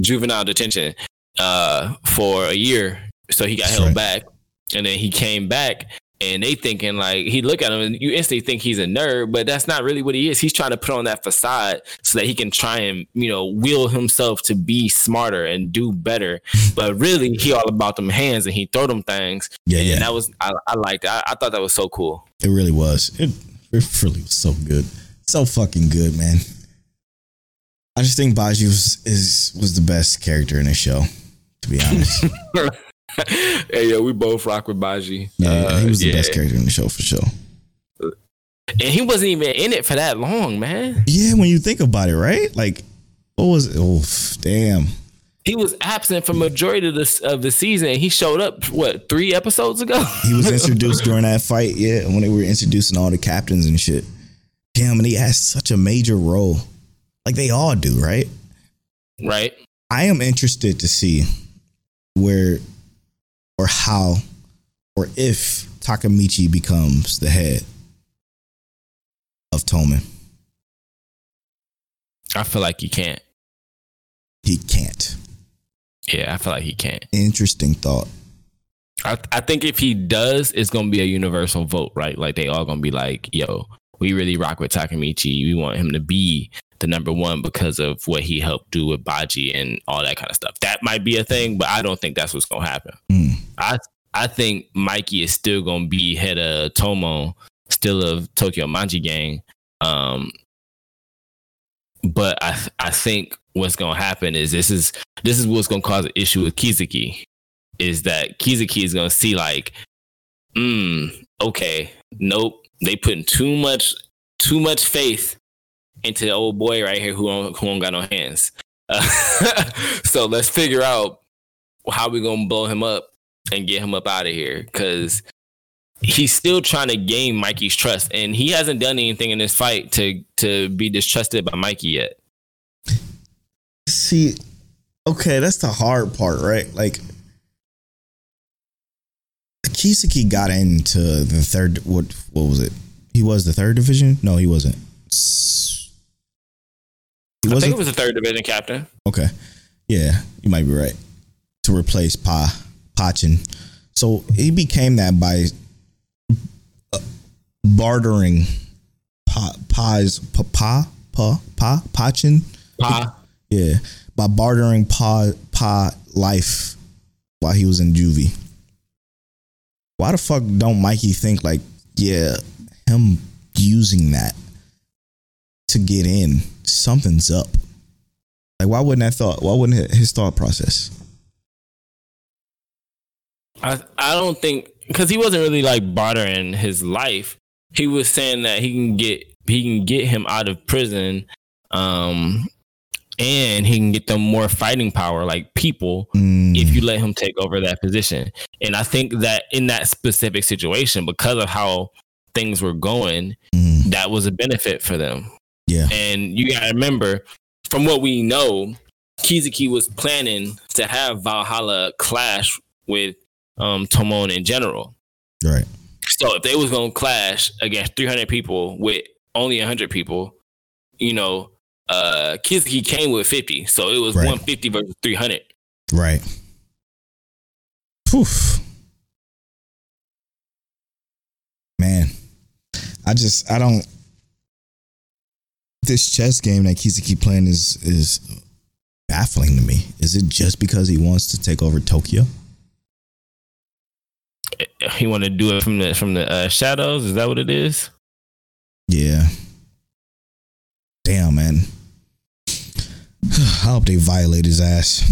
Juvenile detention, uh, for a year. So he got That's held right. back, and then he came back. And they thinking like he look at him and you instantly think he's a nerd, but that's not really what he is. He's trying to put on that facade so that he can try and you know will himself to be smarter and do better. But really, he all about them hands and he throw them things. Yeah, yeah. And that was I, I liked it. I, I thought that was so cool. It really was. It, it really was so good. So fucking good, man. I just think Baji was is was the best character in the show, to be honest. hey yo, we both rock with Baji. Yeah, Uh, he was the yeah. best character in the show for sure. and he wasn't even in it for that long, man. Yeah, when you think about it, right? Like, what was it? Oh, damn. He was absent for majority of the of the season. He showed up what three episodes ago. He was introduced during that fight, yeah, when they were introducing all the captains and shit. Damn, and he has such a major role. Like they all do, right? right. I am interested to see where or how or if Takemichi becomes the head of Toman. I feel like he can't. He can't. Yeah, I feel like he can't. Interesting thought. I I think if he does, it's gonna be a universal vote, right? Like they all gonna be like, "Yo, we really rock with Takemichi. We want him to be the number one because of what he helped do with Baji and all that kind of stuff." That might be a thing, but I don't think that's what's gonna happen. Mm. I I think Mikey is still gonna be head of Tomo, still of Tokyo Manji Gang. Um, but I I think what's gonna happen is this is this is what's gonna cause an issue with Kizuki, is that Kizuki is gonna see like, mm, okay, nope, they putting too much too much faith into the old boy right here who don't, who don't got no hands. Uh, so let's figure out how we gonna blow him up and get him up out of here because he's still trying to gain Mikey's trust, and he hasn't done anything in this fight to to be distrusted by Mikey yet. See, okay, that's the hard part, right? Like Kisaki got into the third what what was it? He was the third division? No, he wasn't. I think wasn't it was the third division captain. Okay. Yeah, you might be right. To replace Pa Pachin. So he became that by uh, bartering Pa Pa's Pa Pa Pa Pa Pachin. Pa. Yeah, by bartering Pa Pa life while he was in juvie. Why the fuck don't Mikey think like, yeah, him using that to get in, something's up. Like, why wouldn't that thought? Why wouldn't his thought process? I I don't think because he wasn't really like bartering his life. He was saying that he can get he can get him out of prison, um, and he can get them more fighting power, like people, Mm, if you let him take over that position. And I think that in that specific situation, because of how things were going, mm, that was a benefit for them. Yeah, And you gotta remember, from what we know, Kizuki was planning to have Valhalla clash with um, Tomon in general. right. So if they was gonna clash against 300 people with only 100 people, you know, uh, Kizuki came with 50, so it was Right. 150 versus 300. Right. Poof. Man, I just I don't. This chess game that Kizuki playing is is baffling to me. Is it just because he wants to take over Tokyo? He want to do it from the from the uh, shadows. Is that what it is? Yeah. Damn, man. I hope they violate his ass.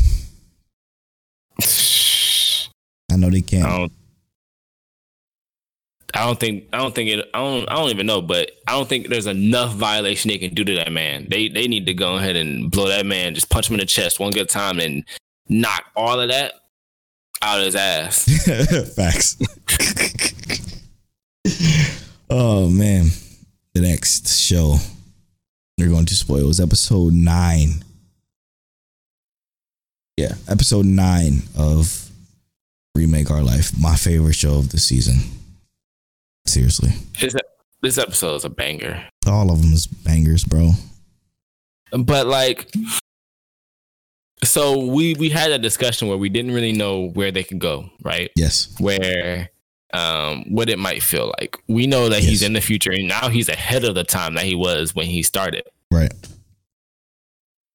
I know they can't. I don't think I don't think it I don't I don't even know, but I don't think there's enough violation they can do to that man. They they need to go ahead and blow that man, just punch him in the chest one good time and knock all of that out of his ass. Facts. oh man. The next show they're going to spoil is episode nine. Yeah, episode nine of Remake Our Life. My favorite show of the season. Seriously. This this episode is a banger. All of them is bangers, bro. But like so we we had a discussion where we didn't really know where they could go, right? Yes. Where um what it might feel like. We know that he's in the future and now he's ahead of the time that he was when he started. Right.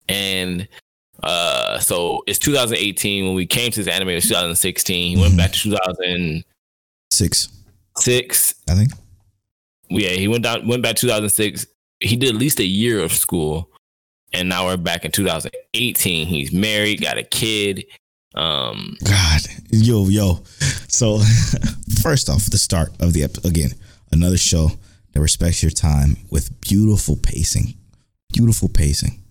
And uh so it's 2018 when we came to this anime it was 2016. He went Mhm. back to 2006. Six, I think. Yeah, he went down went back 2006. He did at least a year of school. And now we're back in 2018. He's married, got a kid. Um God, yo, yo. So, first off, the start of the episode again, another show that respects your time with beautiful pacing, beautiful pacing.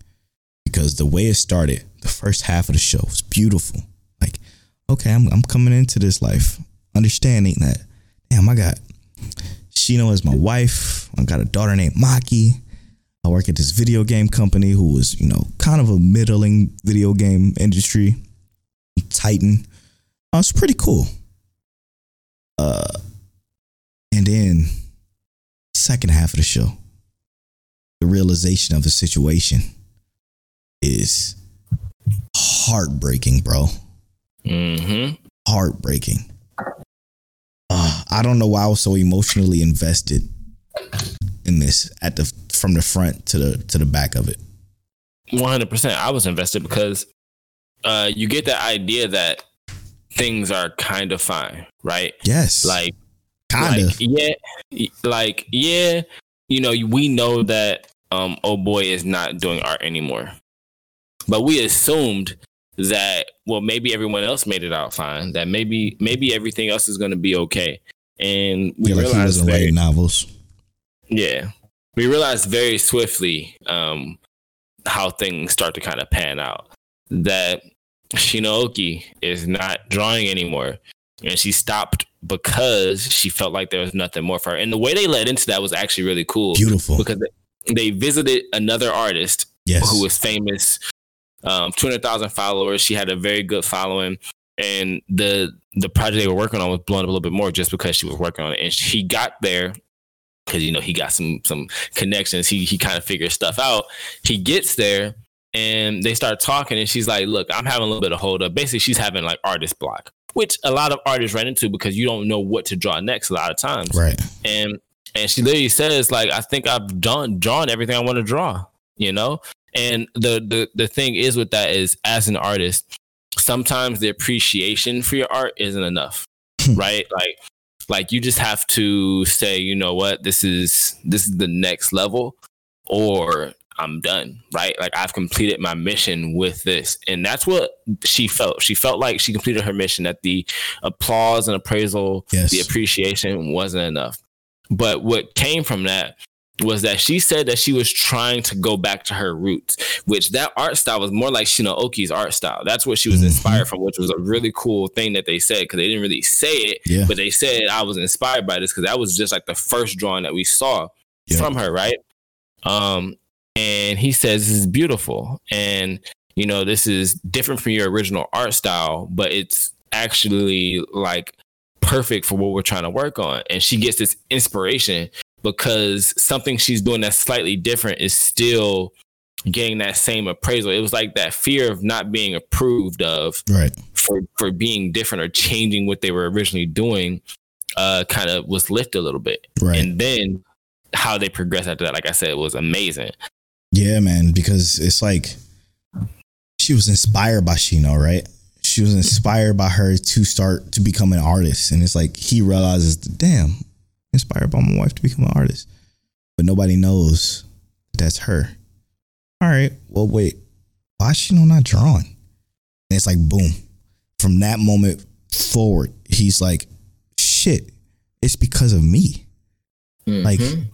Because the way it started, the first half of the show was beautiful. Like, okay, I'm I'm coming into this life understanding that, damn, I got Shino as my wife. I got a daughter named Maki. I work at this video game company who was, you know, kind of a middling video game industry. Titan. Uh, it's pretty cool. Uh, and then second half of the show, the realization of the situation is heartbreaking, bro. Mm-hmm. Heartbreaking. I don't know why I was so emotionally invested in this at the from the front to the to the back of it. One hundred percent. I was invested because uh, you get the idea that things are kind of fine, right? Yes, Like, kind of. like yeah, like yeah. You know, we know that um, oh boy is not doing art anymore, but we assumed that well, maybe everyone else made it out fine. That maybe maybe everything else is going to be okay, and we yeah, like he realized wasn't very, novels. yeah, we realized very swiftly um, how things start to kind of pan out. That Shinoaki is not drawing anymore, and she stopped because she felt like there was nothing more for her. And the way they led into that was actually really cool Beautiful. because they, visited another artist Yes. who was famous, um, two hundred thousand followers. She had a very good following, and the the project they were working on was blown up a little bit more just because she was working on it. And she got there because you know he got some some connections. He he kind of figures stuff out. He gets there. And they start talking, and she's like, "Look, I'm having a little bit of hold up. Basically, she's having like artist block, which a lot of artists run into because you don't know what to draw next a lot of times right. and and she literally says like i think i've done drawn everything i want to draw you know and the the the thing is with that is as an artist sometimes the appreciation for your art isn't enough hmm. right? Like like you just have to say you know what? This is this is the next level or i'm done right? Like i've completed my mission with this and that's what she felt. She felt like she completed her mission that the applause and appraisal Yes. the appreciation wasn't enough. But what came from that was that she said that she was trying to go back to her roots, which that art style was more like Shinoaki's art style. That's what she was Mhm. inspired from, which was a really cool thing that they said because they didn't really say it, Yeah. but they said I was inspired by this because that was just like the first drawing that we saw Yeah. from her, right? Um, and he says this is beautiful, and you know this is different from your original art style, but it's actually like perfect for what we're trying to work on. And she gets this inspiration because something she's doing that's slightly different is still getting that same appraisal. It was like that fear of not being approved of Right. for for being different or changing what they were originally doing uh kind of was lifted a little bit. Right. And then how they progressed after that, like I said, was amazing. Yeah, man, because it's like she was inspired by Shino, right? She was inspired by her to start to become an artist. And it's like he realizes, damn, inspired by my wife to become an artist. But nobody knows that's her. All right, well, wait, why is Shino not drawing? And it's like, boom. From that moment forward, he's like, shit, it's because of me. Like Mhm.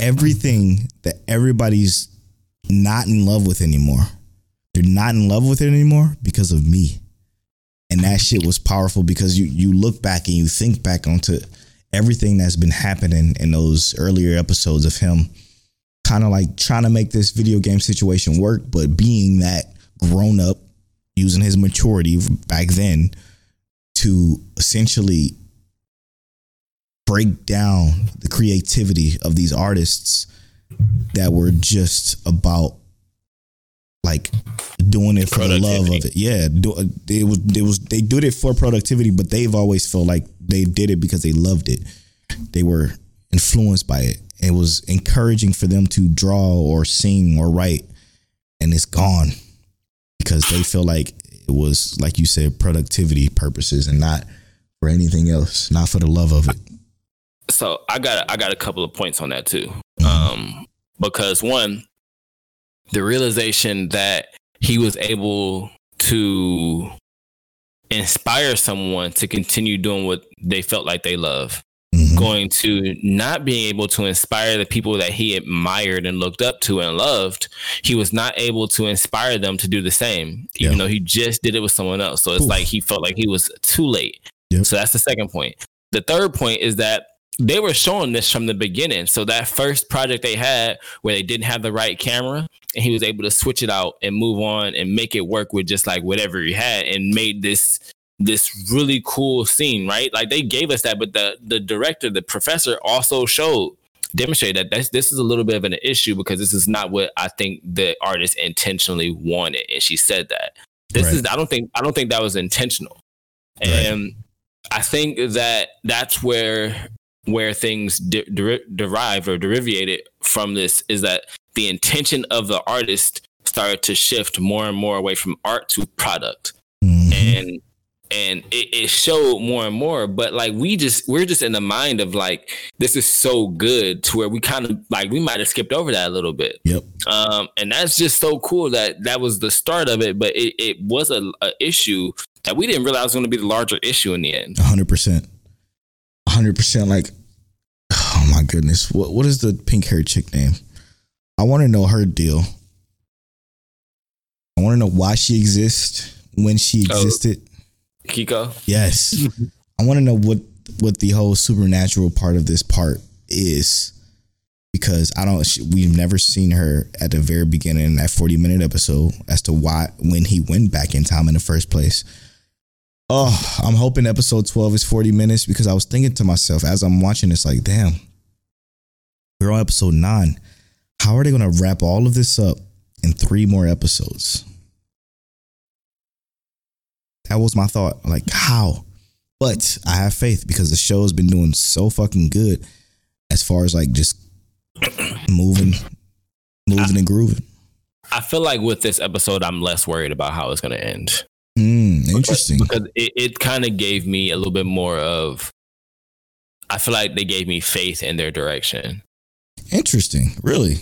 everything that everybody's not in love with anymore. They're not in love with it anymore because of me. And that shit was powerful because you you look back and you think back onto everything that's been happening in those earlier episodes of him kind of like trying to make this video game situation work, but being that grown up, using his maturity back then to essentially break down the creativity of these artists that were just about like doing it for the love of it. Yeah, do, it was it was they did it for productivity, but they've always felt like they did it because they loved it. They were influenced by it. It was encouraging for them to draw or sing or write, and it's gone because they feel like it was like you said productivity purposes and not for anything else, not for the love of it. so I got I got a couple of points on that too. Um, because one, the realization that he was able to inspire someone to continue doing what they felt like they love, Mhm. going to not being able to inspire the people that he admired and looked up to and loved, he was not able to inspire them to do the same, even Yeah. though he just did it with someone else. So it's like he felt like he was too late. Yep. So that's the second point. The third point is that they were showing this from the beginning. So that first project they had where they didn't have the right camera and he was able to switch it out and move on and make it work with just like whatever he had and made this this really cool scene, right? Like they gave us that, but the the director, the professor also showed demonstrated that this this is a little bit of an issue because this is not what I think the artist intentionally wanted. And she said that. This Right. is I don't think I don't think that was intentional. Right. And I think that that's where where things de- deri- derive or derivated from this is that the intention of the artist started to shift more and more away from art to product Mhm. and and it, it showed more and more but like we just we're just in the mind of like this is so good to where we kind of like we might have skipped over that a little bit Yep. um and that's just so cool that that was the start of it but it, it was a, a issue that we didn't realize was going to be the larger issue in the end hundred percent, hundred percent. Like, oh my goodness, what what is the pink haired chick name? I want to know her deal. I want to know why she exists, when she Oh. existed. kiko Yes, I want to know what what the whole supernatural part of this part is, because I don't. We've never seen her at the very beginning in that forty minute episode as to why when he went back in time in the first place. Oh, I'm hoping episode 12 is 40 minutes because I was thinking to myself as I'm watching this, like, damn, we're on episode nine. How are they going to wrap all of this up in three more episodes? That was my thought. Like, how? But I have faith because the show has been doing so fucking good as far as like just moving, moving and grooving. i feel like with this episode i'm less worried about how it's going to end Mm, interesting. because it, it kind of gave me a little bit more of i feel like they gave me faith in their direction Interesting. Really?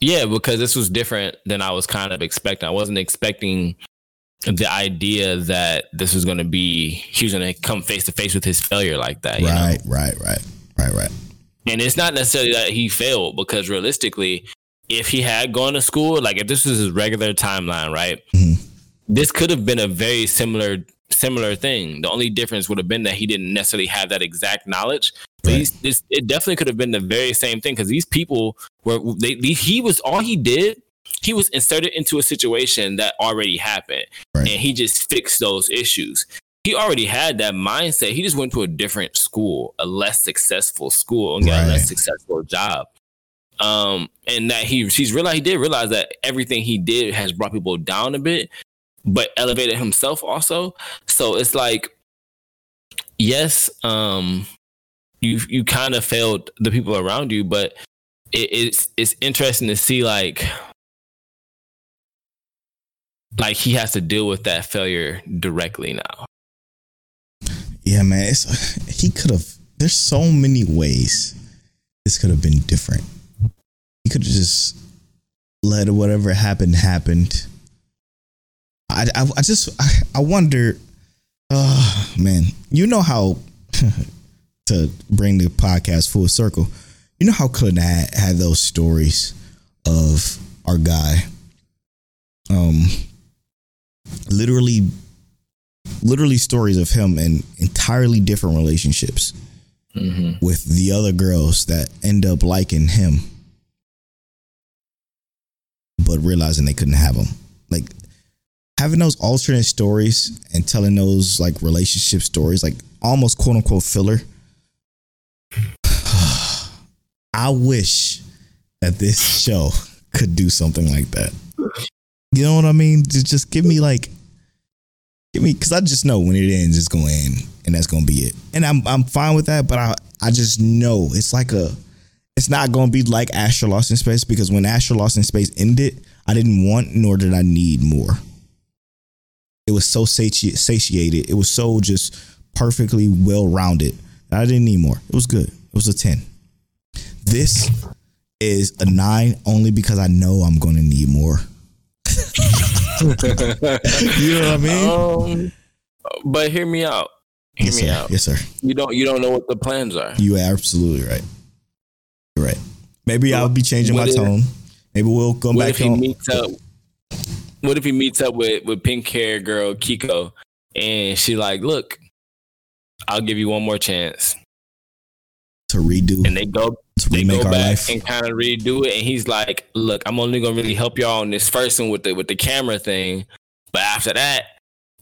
Yeah, because this was different than I was kind of expecting. I wasn't expecting the idea that this was going to be he was going to come face to face with his failure like that. You know? Right, right, right, right, right. And it's not necessarily that he failed because realistically, if he had gone to school, like if this was his regular timeline, right, Mhm. this could have been a very similar similar thing. The only difference would have been that he didn't necessarily have that exact knowledge. But Right. this, it definitely could have been the very same thing because these people were they, they- he was all he did. He was inserted into a situation that already happened, Right. and he just fixed those issues. He already had that mindset. He just went to a different school, a less successful school, and got a less successful job. Um, and that he he's realized he did realize that everything he did has brought people down a bit, but elevated himself also. So it's like, yes, um, you you kind of failed the people around you, but it, it's it's interesting to see like like he has to deal with that failure directly now. Yeah, man. It's he could have. There's so many ways this could have been different. He could have just let whatever happened happened. I, I, I just I, I wonder. Oh man, you know how to bring the podcast full circle. You know how Clannad had those stories of our guy, um, literally, literally stories of him in entirely different relationships Mm-hmm. with the other girls that end up liking him, but realizing they couldn't have him. Like having those alternate stories and telling those like relationship stories, like almost quote unquote filler. I wish that this show could do something like that. You know what I mean? Just, give me like, give me because I just know when it ends, it's going to end, and that's going to be it. And I'm I'm fine with that, but I I just know it's like a, it's not going to be like Astra Lost in Space because when Astra Lost in Space ended, I didn't want nor did I need more. It was so sati- satiated. It was so just perfectly well rounded. I didn't need more. It was good. It was a ten. This is a nine only because I know I'm going to need more. you know what I mean? Um, but hear me out. Hear yes, me sir. out. Yes, sir. You don't you don't know what the plans are. You are absolutely right. You're right. Maybe I'll be changing my if- tone. Maybe we'll come What back if he on. meets up? What if he meets up with with pink hair girl Kiko, and she like, look, I'll give you one more chance, to redo and they go to they go back life. and kind of redo it, and he's like, look, I'm only gonna really help y'all on this first one with the with the camera thing, but after that,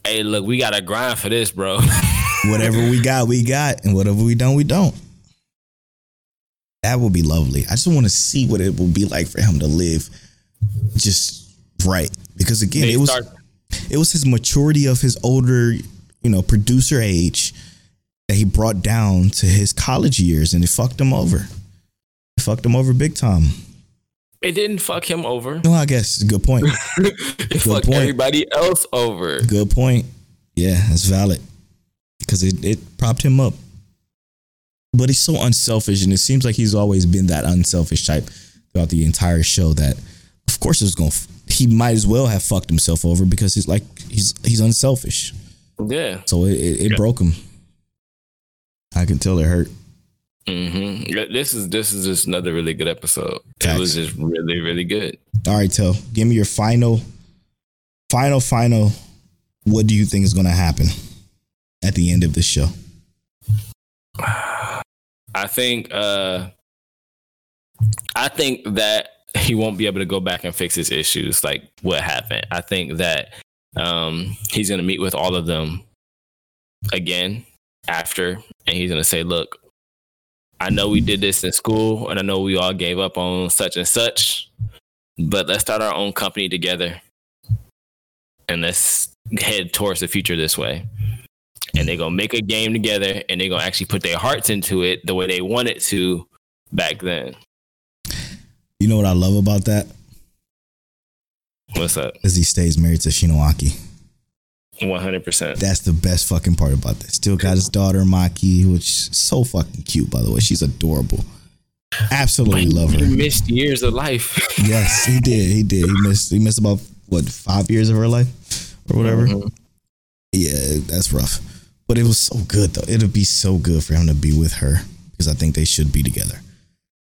hey, look, we gotta grind for this, bro. whatever we got, we got, and whatever we don't, we don't. That would be lovely. I just want to see what it would be like for him to live just right. Because again, They it was start- it was his maturity of his older, you know, producer age that he brought down to his college years, and it fucked him over. It fucked him over big time. it didn't fuck him over. No, I guess it's a good point. it fucked point. everybody else over. Good point. Yeah, that's valid. Because it, it propped him up. But he's so unselfish, and it seems like he's always been that unselfish type throughout the entire show. That, of course, it's going. to He might as well have fucked himself over because he's like he's he's unselfish. Yeah. So it, it, it Yeah. broke him. I can tell it hurt. hmm This is this is just another really good episode. It was just really really good. All right, tell. Give me your final, final, final. What do you think is going to happen at the end of the show? I think uh I think that he won't be able to go back and fix his issues like what happened. I think that um he's going to meet with all of them again after and he's going to say, "Look, I know we did this in school and I know we all gave up on such and such, but let's start our own company together. And let's head towards the future this way." and they're gonna make a game together and they're gonna actually put their hearts into it the way they wanted to back then. You know what I love about that What's up? is he stays married to Shinoaki. One hundred percent. That's the best fucking part about this. Still got his daughter Maki, which is so fucking cute, by the way. She's adorable. Absolutely love her. He missed years of life. Yes, he did. He did. He missed. He missed about what five years of her life or whatever. Mhm. Yeah, that's rough. But it was so good though. It'll be so good for him to be with her because I think they should be together.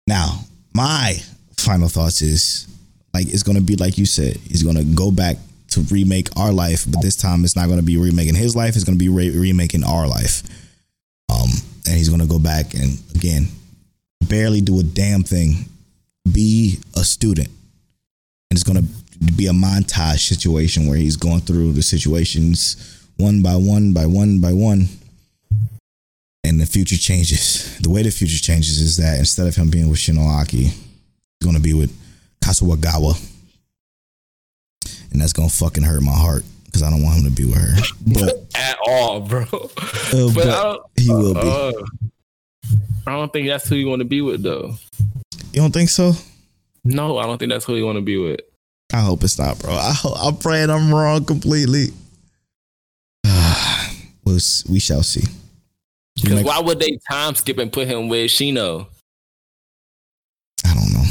Now, my final thoughts is like it's gonna be like you said. He's gonna go back to remake our life, but this time it's not gonna be remaking his life. It's gonna be re- remaking our life. Um, and he's gonna go back and again, barely do a damn thing. Be a student, and it's gonna be a montage situation where he's going through the situations one by one by one by one. And the future changes. The way the future changes is that instead of him being with Shinoaki, he's gonna be with Kasuwagawa. And that's gonna fucking hurt my heart because I don't want him to be with her. But, At all, bro. uh, but but I don't, he will be. uh, I don't think that's who you want to be with, though. you don't think so? No, I don't think that's who you want to be with. I hope it's not, bro. I I'm praying I'm wrong completely. we'll, we shall see. Because why would they time skip and put him with Shino? I don't know.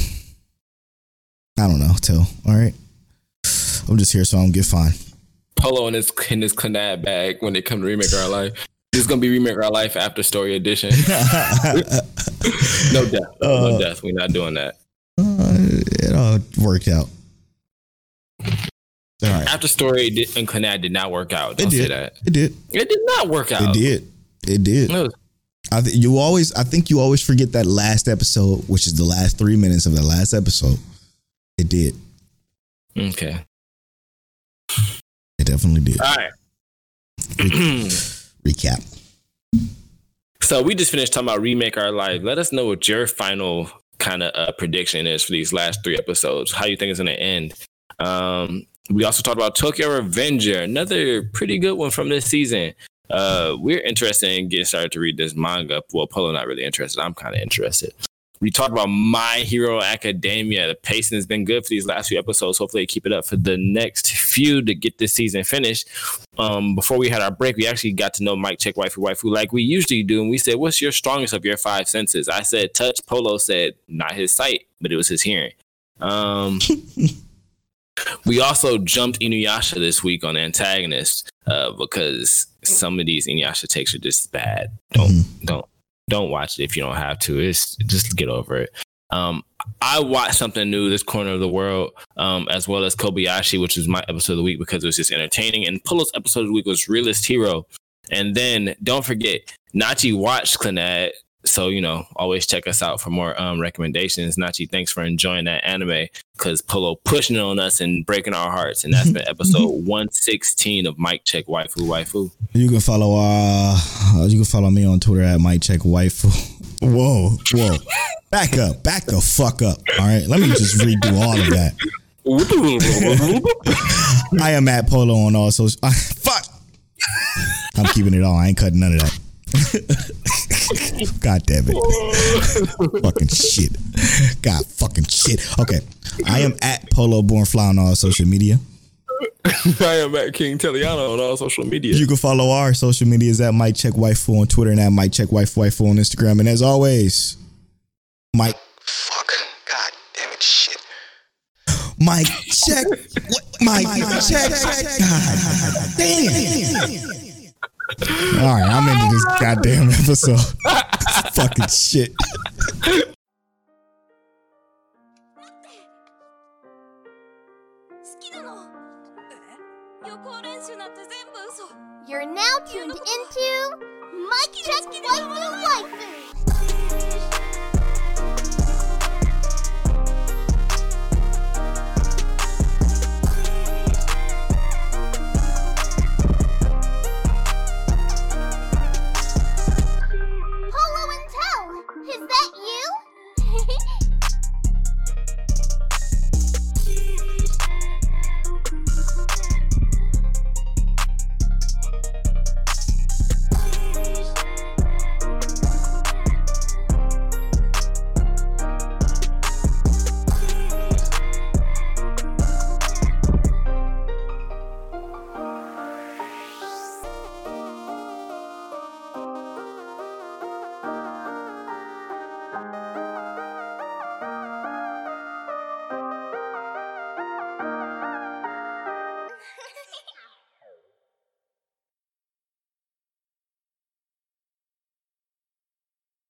I don't know. Tell. All right. I'm just here so I don't get fined. Polo in his in his Clannad bag when they come to remake our life. This is gonna be remake our life after story edition. no death. Uh, no death. We're not doing that. Uh, it all worked out. All right. After story di- and Clannad did not work out. It Don't say did. that. It did. It did not work out. It did. It did. No. I th- you always I think you always forget that last episode, which is the last three minutes of the last episode. It did. Okay. It definitely did. All right. Recap. So we just finished talking about remake our life. Let us know what your final kind of uh, prediction is for these last three episodes. How you think it's going to end? Um, we also talked about Tokyo Revenger, another pretty good one from this season. Uh, we're interested in getting started to read this manga. Well, Polo not really interested. I'm kind of interested. We talked about My Hero Academia. The pacing has been good for these last few episodes. Hopefully, they keep it up for the next few to get this season finished. Um, before we had our break, we actually got to know Mic Check Waifu Waifu like we usually do. And we said, What's your strongest of your five senses? I said touch. Polo said not his sight, but it was his hearing. Um, we also jumped Inuyasha this week on antagonist uh, because some of these Inuyasha takes are just bad. Don't don't don't watch it if you don't have to. It's just get over it. Um, I watched something new this corner of the world, um, as well as Kobayashi, which was my episode of the week because it was just entertaining. And Polo's episode of the week was Realist Hero. And then don't forget, Nachi watched Clannad. So, you know, always check us out for more um, recommendations. Nachi, thanks for enjoying that anime because Polo pushing it on us and breaking our hearts. And that's been episode 116 of Mic Check Waifu Waifu. You can follow uh you can follow me on Twitter at Mic Check Waifu. Whoa, whoa. Back up, back the fuck up. All right. Let me just redo all of that. I am at Polo on all social. Uh, fuck. I'm keeping it all. I ain't cutting none of that. God damn it. fucking shit. God fucking shit. Okay. I am at Polo Born Fly on all social media. I am at King Teliano on all social media. You can follow our social medias at Mic Check Waifu on Twitter and at Mic Check Waifu Waifu on Instagram. And as always, Mic. Fuck. God damn it. Shit. Mic Check. What? Mic, Check. God damn. All right, I'm into this goddamn episode. fucking shit. You're now tuned into Mic Check Waifu Waifu.